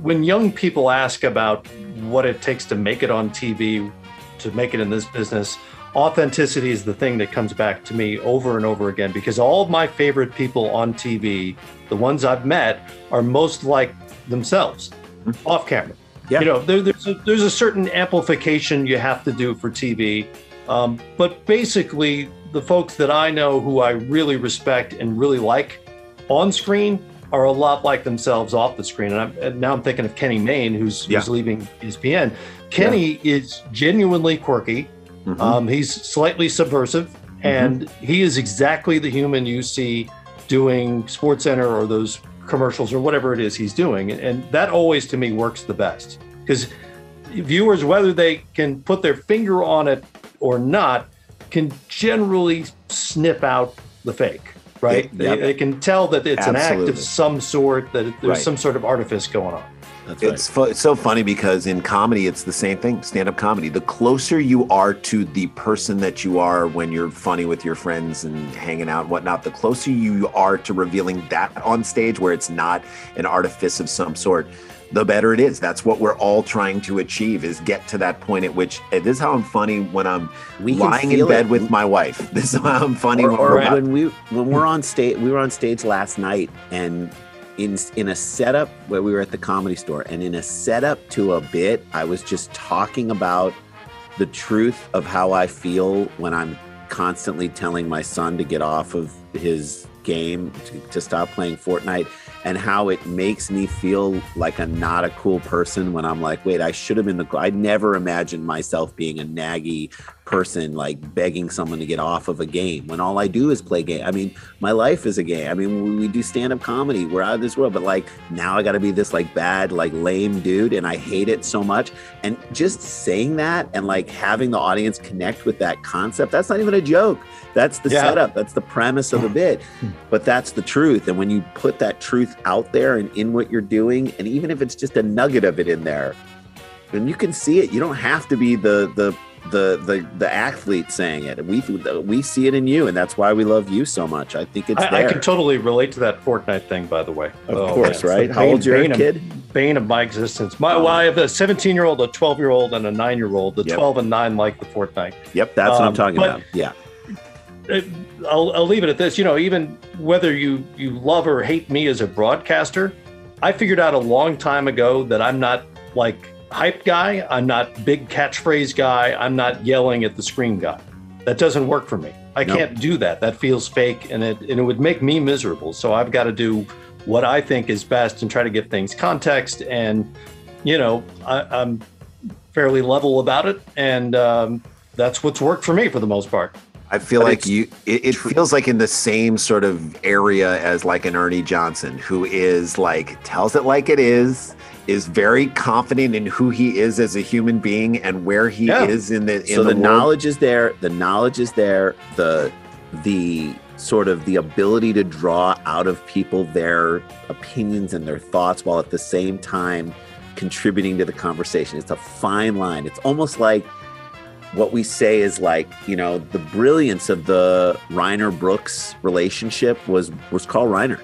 [SPEAKER 8] when young people ask about what it takes to make it on TV, to make it in this business, authenticity is the thing that comes back to me over and over again because all of my favorite people on TV, the ones I've met, are most like themselves off camera.
[SPEAKER 4] Yeah.
[SPEAKER 8] You know, there, there's, a, there's a certain amplification you have to do for TV. Um, but basically, the folks that I know who I really respect and really like on screen are a lot like themselves off the screen. And, I'm, and now I'm thinking of Kenny Mayne, who's,
[SPEAKER 5] Yeah.
[SPEAKER 8] who's leaving ESPN. Kenny is genuinely quirky.
[SPEAKER 5] Mhm.
[SPEAKER 8] Um, he's slightly subversive, and he is exactly the human you see doing Sports Center or those commercials or whatever it is he's doing. And, and that always to me works the best because viewers, whether they can put their finger on it or not, can generally snip out the fake. Right?
[SPEAKER 5] Yeah,
[SPEAKER 8] They, they can tell that it's an act of some sort, that there's
[SPEAKER 5] Right.
[SPEAKER 8] some sort of artifice going on.
[SPEAKER 4] That's right.
[SPEAKER 5] It's, fu- it's so funny because in comedy, it's the same thing stand up comedy. The closer you are to the person that you are when you're funny with your friends and hanging out and whatnot, the closer you are to revealing that on stage where it's not an artifice of some sort, the better it is. That's what we're all trying to achieve is get to that point at which eh, this is how I'm funny when I'm
[SPEAKER 4] We
[SPEAKER 5] lying in bed
[SPEAKER 4] it.
[SPEAKER 5] with my wife. (laughs) This is how I'm funny
[SPEAKER 4] or,
[SPEAKER 5] when
[SPEAKER 4] or
[SPEAKER 5] we're
[SPEAKER 4] when we when we're on stage we were on stage last night and in in a setup where we were at the comedy store and in a setup to a bit i was just talking about the truth of how i feel when i'm constantly telling my son to get off of his game to, to stop playing fortnite and how it makes me feel like a not a cool person when i'm like wait i should have been the i never imagined myself being a naggy person like begging someone to get off of a game when all I do is play game. I mean, my life is a game. I mean, we do stand up comedy, we're out of this world, but like now I got to be this like bad, like lame dude, and I hate it so much. And just saying that and like having the audience connect with that concept, that's not even a joke. That's the
[SPEAKER 8] Yeah.
[SPEAKER 4] setup, that's the premise of a bit. Hmm. But that's the truth. And when you put that truth out there and in what you're doing, and even if it's just a nugget of it in there, and you can see it. You don't have to be the the the the the athlete saying it. We we see it in you, and that's why we love you so much. I think it's
[SPEAKER 8] I, I can totally relate to that Fortnite thing, by the way.
[SPEAKER 4] Of
[SPEAKER 8] Oh,
[SPEAKER 4] course,
[SPEAKER 8] man.
[SPEAKER 4] right? How old's your
[SPEAKER 8] bane of-
[SPEAKER 4] kid?
[SPEAKER 8] Bane of my existence. My, well, I have a 17 year old, a 12 year old, and a nine year old. The
[SPEAKER 4] Yep.
[SPEAKER 8] 12 and nine like the Fortnite.
[SPEAKER 4] yep, that's what I'm
[SPEAKER 8] Um,
[SPEAKER 4] talking
[SPEAKER 8] but-
[SPEAKER 4] about. Yeah,
[SPEAKER 8] Uh, I'll, I'll leave it at this. You know, even whether you you love or hate me as a broadcaster, I figured out a long time ago that I'm not like hype guy. I'm not big catchphrase guy. I'm not yelling at the screen guy. That doesn't work for me. I can't do that. That feels fake, and it and it would make me miserable. So I've got to do what I think is best and try to give things context. And you know, I, I'm fairly level about it, and um, that's what's worked for me for the most part.
[SPEAKER 5] I feel
[SPEAKER 4] But
[SPEAKER 5] like you. It, it feels like in the same sort of area as like an Ernie Johnson, who is like tells it like it is, is very confident in who he is as a human being and where he
[SPEAKER 8] Yeah.
[SPEAKER 5] is in the. In
[SPEAKER 4] so the,
[SPEAKER 5] world.
[SPEAKER 4] knowledge is there. The knowledge is there. The the sort of the ability to draw out of people their opinions and their thoughts while at the same time contributing to the conversation. It's a fine line. It's almost like what we say is like, you know, the brilliance of the Reiner Brooks relationship was was Carl Reiner.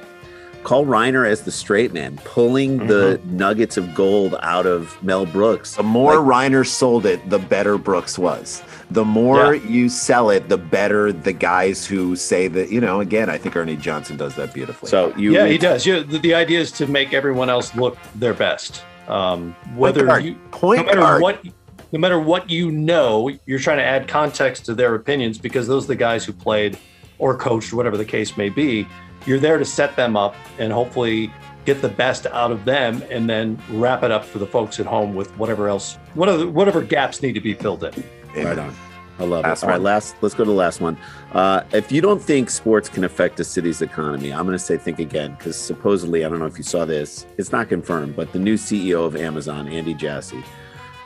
[SPEAKER 4] Carl Reiner as the straight man, pulling the nuggets of gold out of Mel Brooks.
[SPEAKER 5] The more
[SPEAKER 4] Like,
[SPEAKER 5] Reiner sold it, the better Brooks was. The more
[SPEAKER 8] Yeah.
[SPEAKER 5] you sell it, the better the guys who say that, you know, again, I think Ernie Johnson does that beautifully.
[SPEAKER 4] so you
[SPEAKER 8] yeah, he does. Yeah, the, the idea is to make everyone else look their best. Um, whether
[SPEAKER 5] guard.
[SPEAKER 8] you,
[SPEAKER 5] Point
[SPEAKER 8] no matter
[SPEAKER 5] guard.
[SPEAKER 8] what, no matter what you know, you're trying to add context to their opinions because those are the guys who played or coached, whatever the case may be. You're there to set them up and hopefully get the best out of them, and then wrap it up for the folks at home with whatever else, whatever whatever gaps need to be filled in.
[SPEAKER 4] Right on. I love
[SPEAKER 5] Last
[SPEAKER 4] it. All right, last. Let's go to the last one. Uh, if you don't think sports can affect a city's economy, I'm going to say think again because supposedly, I don't know if you saw this. It's not confirmed, but the new CEO of Amazon, Andy Jassy,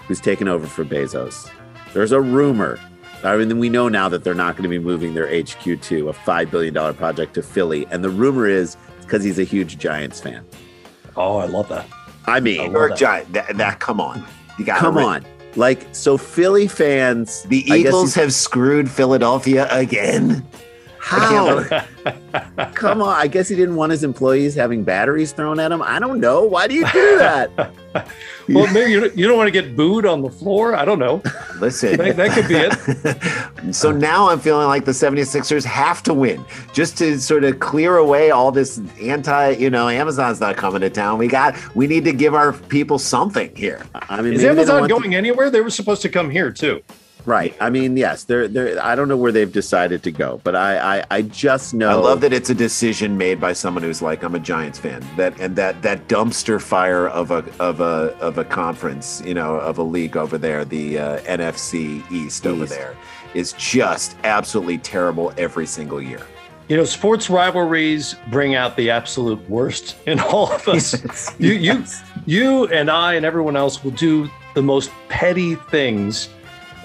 [SPEAKER 4] who's taken over for Bezos. There's a rumor. I mean, we know now that they're not going to be moving their HQ to a five billion dollar project to Philly, and the rumor is because he's a huge Giants fan.
[SPEAKER 8] Oh, I love that.
[SPEAKER 4] I mean,
[SPEAKER 8] I love
[SPEAKER 5] Or
[SPEAKER 8] that.
[SPEAKER 5] Giant, that, that, come on. You got
[SPEAKER 4] come on, like so, Philly fans.
[SPEAKER 5] The Eagles have screwed Philadelphia again.
[SPEAKER 4] How? (laughs) Come on. I guess he didn't want his employees having batteries thrown at him. I don't know. Why do you do that? (laughs)
[SPEAKER 8] Well, maybe you don't, you don't want to get booed on the floor. I don't know.
[SPEAKER 5] Listen,
[SPEAKER 8] That- that could be
[SPEAKER 5] it. (laughs) so now I'm feeling like the 76ers have to win just to sort of clear away all this anti, you know, Amazon's not coming to town. We got, we need to give our people something here.
[SPEAKER 4] I mean,
[SPEAKER 8] Is
[SPEAKER 4] maybe they don't
[SPEAKER 8] Amazon
[SPEAKER 4] want to-
[SPEAKER 8] going anywhere? They were supposed to come here too.
[SPEAKER 4] Right. I mean, yes, they're they're. I don't know where they've decided to go, but I I, I just know.
[SPEAKER 5] I love that it's a decision made by someone who's like, I'm a Giants fan. That and that that dumpster fire of a of a of a conference, you know, of a league over there, the uh, NFC East over there, is just absolutely terrible every single year.
[SPEAKER 8] You know, sports rivalries bring out the absolute worst in all of us. (laughs) you, you, you, and I, and everyone else will do the most petty things,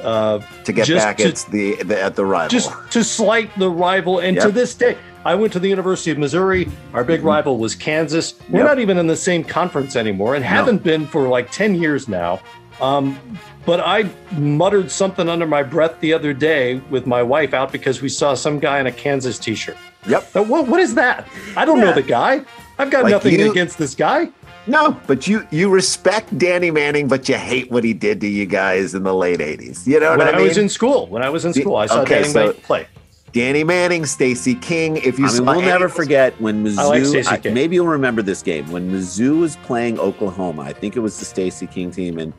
[SPEAKER 8] uh,
[SPEAKER 5] To get back
[SPEAKER 8] to-
[SPEAKER 5] at the, the at the rival.
[SPEAKER 8] just to slight the rival. And to this day, I went to the University of Missouri. Our big rival was Kansas. We're
[SPEAKER 5] Yep.
[SPEAKER 8] not even in the same conference anymore, and haven't been for like ten years now. Um, but I muttered something under my breath the other day with my wife out because we saw some guy in a Kansas T-shirt.
[SPEAKER 5] Yep.
[SPEAKER 8] What, what is that? I don't know the guy. I've got
[SPEAKER 5] Like
[SPEAKER 8] nothing
[SPEAKER 5] you-
[SPEAKER 8] against this guy.
[SPEAKER 5] No, but you you respect Danny Manning, but you hate what he did to you guys in the late '80s. You know what
[SPEAKER 8] When
[SPEAKER 5] I
[SPEAKER 8] I,
[SPEAKER 5] mean?
[SPEAKER 8] was in school, when I was in school, I saw
[SPEAKER 5] okay,
[SPEAKER 8] Danny
[SPEAKER 5] so-
[SPEAKER 8] Manning play.
[SPEAKER 5] Danny Manning, Stacey King. If you
[SPEAKER 4] I mean, we'll never forget when Mizzou.
[SPEAKER 8] I like Stacey
[SPEAKER 4] I-
[SPEAKER 8] King.
[SPEAKER 4] maybe you'll remember this game when Mizzou was playing Oklahoma. I think it was the Stacey King team, and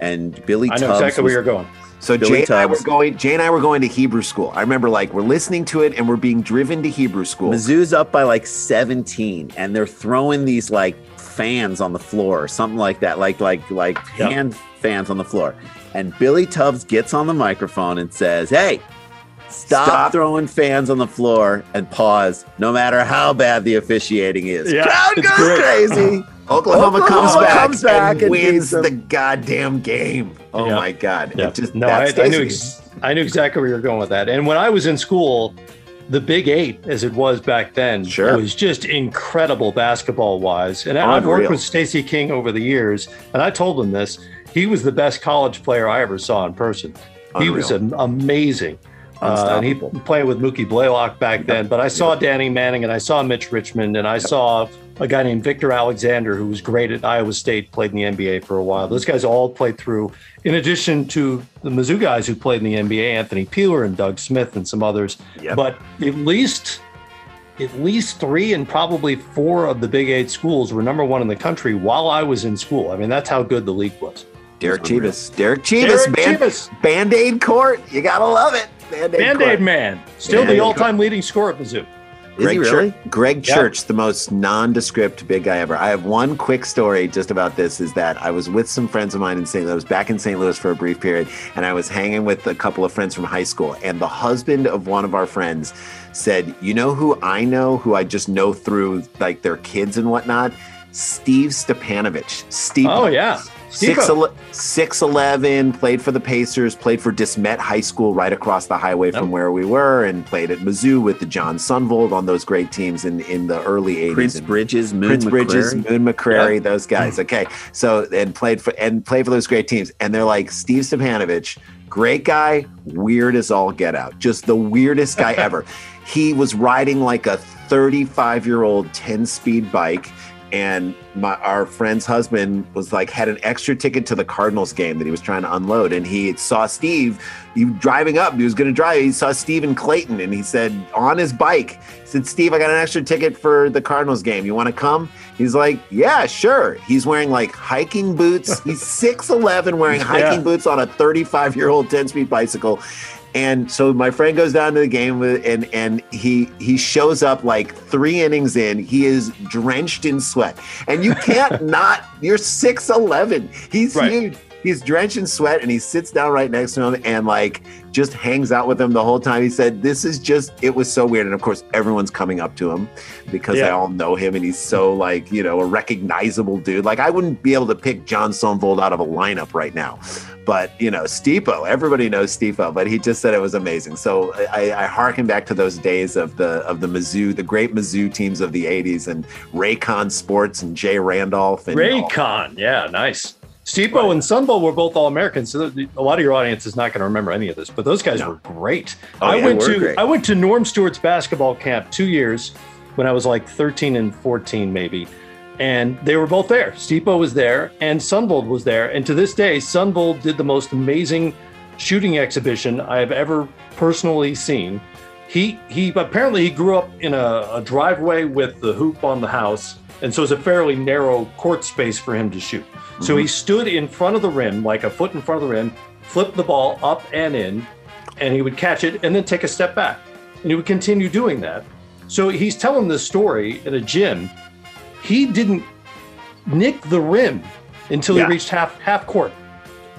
[SPEAKER 4] and Billy
[SPEAKER 8] I know
[SPEAKER 4] Tubbs
[SPEAKER 8] exactly
[SPEAKER 4] was,
[SPEAKER 8] where you're going.
[SPEAKER 5] So
[SPEAKER 4] Billy
[SPEAKER 5] Jay and I were going. Jay and I were going to Hebrew school. I remember, like, we're listening to it and we're being driven to Hebrew school.
[SPEAKER 4] Mizzou's up by like 17, and they're throwing these like fans on the floor or something like that, like like like
[SPEAKER 8] Yep.
[SPEAKER 4] hand fans on the floor. And Billy Tubbs gets on the microphone and says, "Hey, stop,
[SPEAKER 5] Stop.
[SPEAKER 4] throwing fans on the floor and pause, no matter how bad the officiating is."
[SPEAKER 8] Yeah,
[SPEAKER 4] Crowd goes
[SPEAKER 8] great.
[SPEAKER 4] crazy. (laughs)
[SPEAKER 5] Oklahoma, comes back,
[SPEAKER 4] comes back
[SPEAKER 5] and
[SPEAKER 4] and
[SPEAKER 5] wins the goddamn game. Oh
[SPEAKER 8] Yeah.
[SPEAKER 5] my god!
[SPEAKER 8] Yeah.
[SPEAKER 5] Just
[SPEAKER 8] no, I, I knew ex- I knew exactly where you're going with that. And when I was in school, the Big Eight, as it was back then,
[SPEAKER 5] Sure.
[SPEAKER 8] was just incredible basketball wise. And I- I've worked with Stacey King over the years, and I told him this. He was the best college player I ever saw in person. He was
[SPEAKER 5] Unreal.
[SPEAKER 8] amazing. Uh, and he played with Mookie Blaylock back then. But I saw Danny Manning and I saw Mitch Richmond and I saw a guy named Victor Alexander who was great at Iowa State, played in the NBA for a while. Those guys all played through, in addition to the Mizzou guys who played in the NBA, Anthony Peeler and Doug Smith and some others.
[SPEAKER 5] Yep.
[SPEAKER 8] But at least at least three and probably four of the Big Eight schools were number one in the country while I was in school. I mean, that's how good the league was.
[SPEAKER 5] Derrick
[SPEAKER 4] Unreal.
[SPEAKER 5] Chievous. Derrick Chievous.
[SPEAKER 8] Derrick
[SPEAKER 5] Band-
[SPEAKER 8] Chievous.
[SPEAKER 5] Band-Aid court. You gotta love it. Band-Aid,
[SPEAKER 8] Band Man, still
[SPEAKER 5] Band-Aid
[SPEAKER 8] the all time leading scorer at Mizzou.
[SPEAKER 5] Greg,
[SPEAKER 4] really?
[SPEAKER 5] Church, Greg
[SPEAKER 8] Yeah.
[SPEAKER 5] Church, the most nondescript big guy ever. I have one quick story just about this is that I was with some friends of mine in St. Louis, back in St. Louis for a brief period, and I was hanging with a couple of friends from high school. And the husband of one of our friends said, You know who I know, who I just know through like their kids and whatnot? Steve Stipanovich. Steve.
[SPEAKER 8] Oh yeah,
[SPEAKER 5] Six,
[SPEAKER 8] Steve-O.
[SPEAKER 5] ele- 6'11, played for the Pacers, played for De Smet High School right across the highway from
[SPEAKER 8] Yep.
[SPEAKER 5] where we were, and played at Mizzou with the Jon Sundvold on those great teams in, in the early 80s.
[SPEAKER 4] Prince
[SPEAKER 5] And
[SPEAKER 4] Bridges, Moon
[SPEAKER 5] Prince Bridges,
[SPEAKER 4] McCrary.
[SPEAKER 5] Moon McCrary, those guys. (laughs) Okay. So, and played for, and played for those great teams. And they're like, Steve Stipanovich, great guy, weird as all get out. Just the weirdest guy (laughs) ever. He was riding like a 35 year old 10 speed bike and my our friend's husband was like had an extra ticket to the Cardinals game that he was trying to unload, and he saw Steve. He driving up. He was going to drive. He saw Steve in Clayton, and he said on his bike, he said, "Steve, I got an extra ticket for the Cardinals game. You want to come?" He's like, "Yeah, sure." He's wearing like hiking boots. He's (laughs) six eleven, wearing hiking
[SPEAKER 8] Yeah.
[SPEAKER 5] boots on a thirty five year old ten speed bicycle. And so my friend goes down to the game with, and and he he shows up like three innings in. He is drenched in sweat, and you can't (laughs) not. You're six eleven. He's
[SPEAKER 8] Right.
[SPEAKER 5] huge. He's drenched in sweat, and he sits down right next to him and like just hangs out with him the whole time. He said, "This is just. It was so weird." And of course, everyone's coming up to him because they all know him, and he's so like you know a recognizable dude. Like I wouldn't be able to pick Jon Sundvold out of a lineup right now. But you know, Steepo, everybody knows Steepo, but he just said it was amazing. So I, I harken back to those days of the of the Mizzou, the great Mizzou teams of the '80s, and Raycom Sports and Jay Randolph and
[SPEAKER 8] Raycom. Yeah, nice. Steepo and Sundvold were both All Americans. So a lot of your audience is not going to remember any of this, but those guys
[SPEAKER 5] No.
[SPEAKER 8] were great.
[SPEAKER 5] Oh,
[SPEAKER 8] I
[SPEAKER 5] yeah,
[SPEAKER 8] went to
[SPEAKER 4] great.
[SPEAKER 8] I went to Norm Stewart's basketball camp two years when I was like 13 and 14, maybe. And they were both there. Steepo was there and Sundvold was there. And to this day, Sundvold did the most amazing shooting exhibition I have ever personally seen. He he apparently he grew up in a, a driveway with the hoop on the house, and so it's a fairly narrow court space for him to shoot. So he mm-hmm. stood in front of the rim, like a foot in front of the rim, flipped the ball up and in, and he would catch it and then take a step back. And he would continue doing that. So he's telling this story at a gym. He didn't nick the rim until
[SPEAKER 5] Yeah.
[SPEAKER 8] he reached half half court.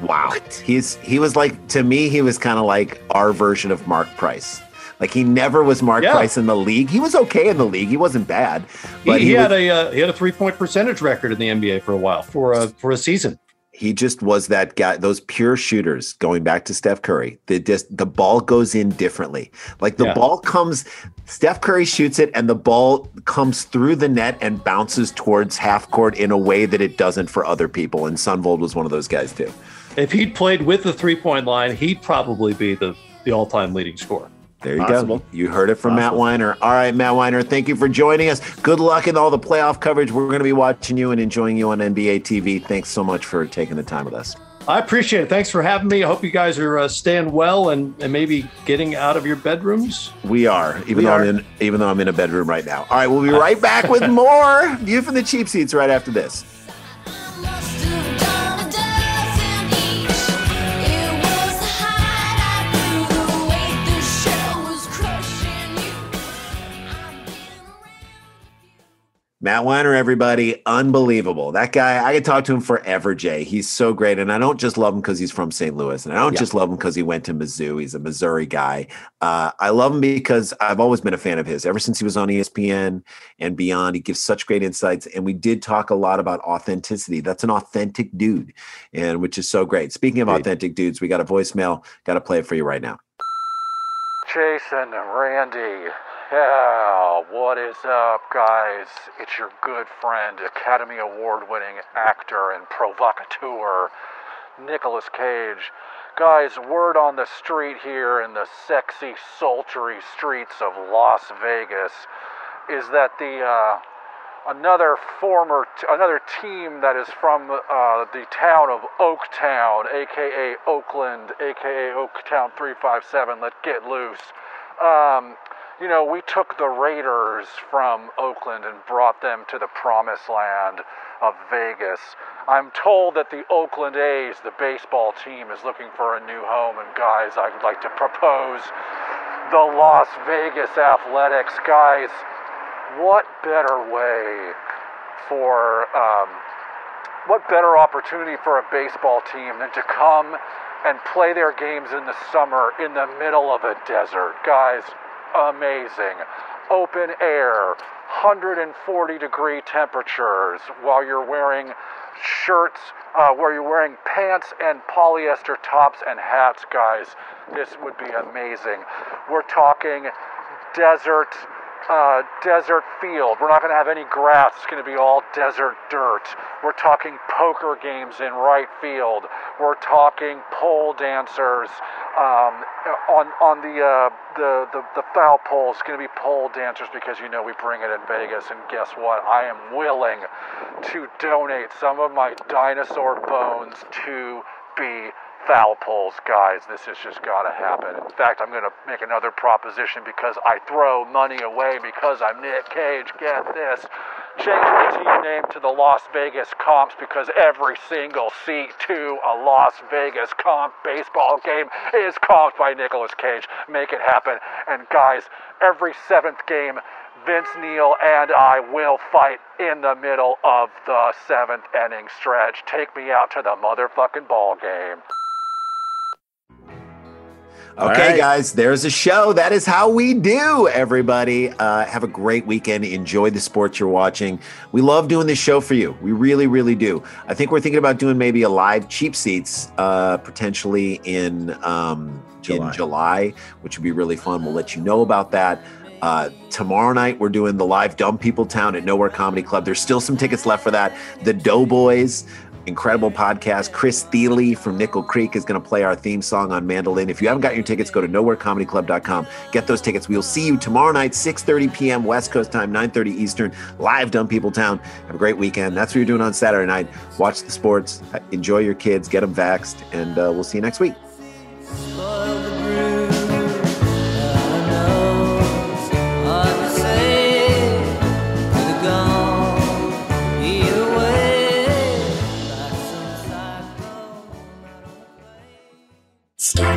[SPEAKER 5] Wow. He's he was like to me, he was kind of like our version of Mark Price. Like he never was Mark
[SPEAKER 8] Yeah.
[SPEAKER 5] Price in the league. He was okay in the league. He wasn't bad.
[SPEAKER 8] He,
[SPEAKER 5] But
[SPEAKER 8] he,
[SPEAKER 5] he,
[SPEAKER 8] had
[SPEAKER 5] was-
[SPEAKER 8] a uh, he had a three point percentage record in the NBA for a while for a for a season.
[SPEAKER 5] he just was that guy those pure shooters going back to steph curry the just the ball goes in differently like the
[SPEAKER 8] Yeah.
[SPEAKER 5] ball comes steph curry shoots it and the ball comes through the net and bounces towards half court in a way that it doesn't for other people and sundvold was one of those guys too
[SPEAKER 8] If he'd played with the three point line, he'd probably be the the all time leading scorer.
[SPEAKER 5] There you
[SPEAKER 4] Possible.
[SPEAKER 5] go you heard it from matt winer all right matt winer thank you for joining us good luck in all the playoff coverage we're going to be watching you and enjoying you on nba tv thanks so much for taking the time with us
[SPEAKER 8] I appreciate it. Thanks for having me. I hope you guys are uh, staying well and, and maybe getting out of your bedrooms.
[SPEAKER 5] We are, even
[SPEAKER 8] We
[SPEAKER 5] though
[SPEAKER 8] are.
[SPEAKER 5] I'm in, even though I'm in a bedroom right now. All right, we'll be (laughs) right back with more view from the cheap seats right after this. Matt Winer, everybody, unbelievable. That guy, I could talk to him forever, Jay. He's so great. And I don't just love him because he's from St. Louis. And I don't
[SPEAKER 4] Yeah.
[SPEAKER 5] just love him because he went to Mizzou. He's a Missouri guy. Uh, I love him because I've always been a fan of his. Ever since he was on ESPN and beyond, he gives such great insights. And we did talk a lot about authenticity. That's an authentic dude, and which is so great. Speaking of
[SPEAKER 4] Great.
[SPEAKER 5] authentic dudes, we got a voicemail. Got to play it for you right now.
[SPEAKER 9] Jason, Randy, yeah, what is up, guys? It's your good friend, Academy Award winning actor and provocateur, Nicolas Cage. Guys, word on the street here in the sexy, sultry streets of Las Vegas is that the uh, another former t- another team that is from uh, the town of Oaktown, aka Oakland, aka Oaktown 357. Let's get loose. Um, you know, we took the Raiders from Oakland and brought them to the promised land of Vegas. I'm told that the Oakland A's, the baseball team, is looking for a new home. And guys, I would like to propose the Las Vegas Athletics. Guys, what better way for um, what better opportunity for a baseball team than to come and play their games in the summer in the middle of a desert guys amazing open air 140 degree temperatures while you're wearing shirts, uh, where you're wearing pants and polyester tops and hats, guys. This would be amazing. We're talking desert uh, desert field. We're not going to have any grass. It's going to be all desert dirt. We're talking poker games in right field. We're talking pole dancers um, on on the, uh, the the the foul pole. It's going to be pole dancers because you know we bring it in Vegas. And guess what? I am willing to donate some of my dinosaur bones to be foul poles, guys. This has just got to happen. In fact, I'm going to make another proposition because I throw money away because I'm Nick Cage. Get this. Change the team name to the Las Vegas Comps because every single seat to a Las Vegas comp baseball game is comped by Nicolas Cage. Make it happen. And guys, every seventh game, Vince Neil and I will fight in the middle of the seventh inning stretch. Take me out to the motherfucking ball game.
[SPEAKER 5] Okay,
[SPEAKER 4] right.
[SPEAKER 5] guys, there's a show. That is how we do, everybody. Uh, have a great weekend. Enjoy the sports you're watching. We love doing this show for you. We really, really do. I think we're thinking about doing maybe a live cheap seats uh, potentially in um,
[SPEAKER 4] July.
[SPEAKER 5] in July, which would be really fun. We'll let you know about that. Uh, tomorrow night, we're doing the live Dumb People Town at Nowhere Comedy Club. There's still some tickets left for that. The Doughboys, incredible podcast. Chris Thile from Nickel Creek is going to play our theme song on mandolin. If you haven't got your tickets, go to nowherecomedyclub.com. Get those tickets. We'll see you tomorrow night, 6.30 p.m. West Coast time, 9.30 Eastern, live Dumb People Town. Have a great weekend. That's what you're doing on Saturday night. Watch the sports. Enjoy your kids. Get them vaxxed. And uh, we'll see you next week.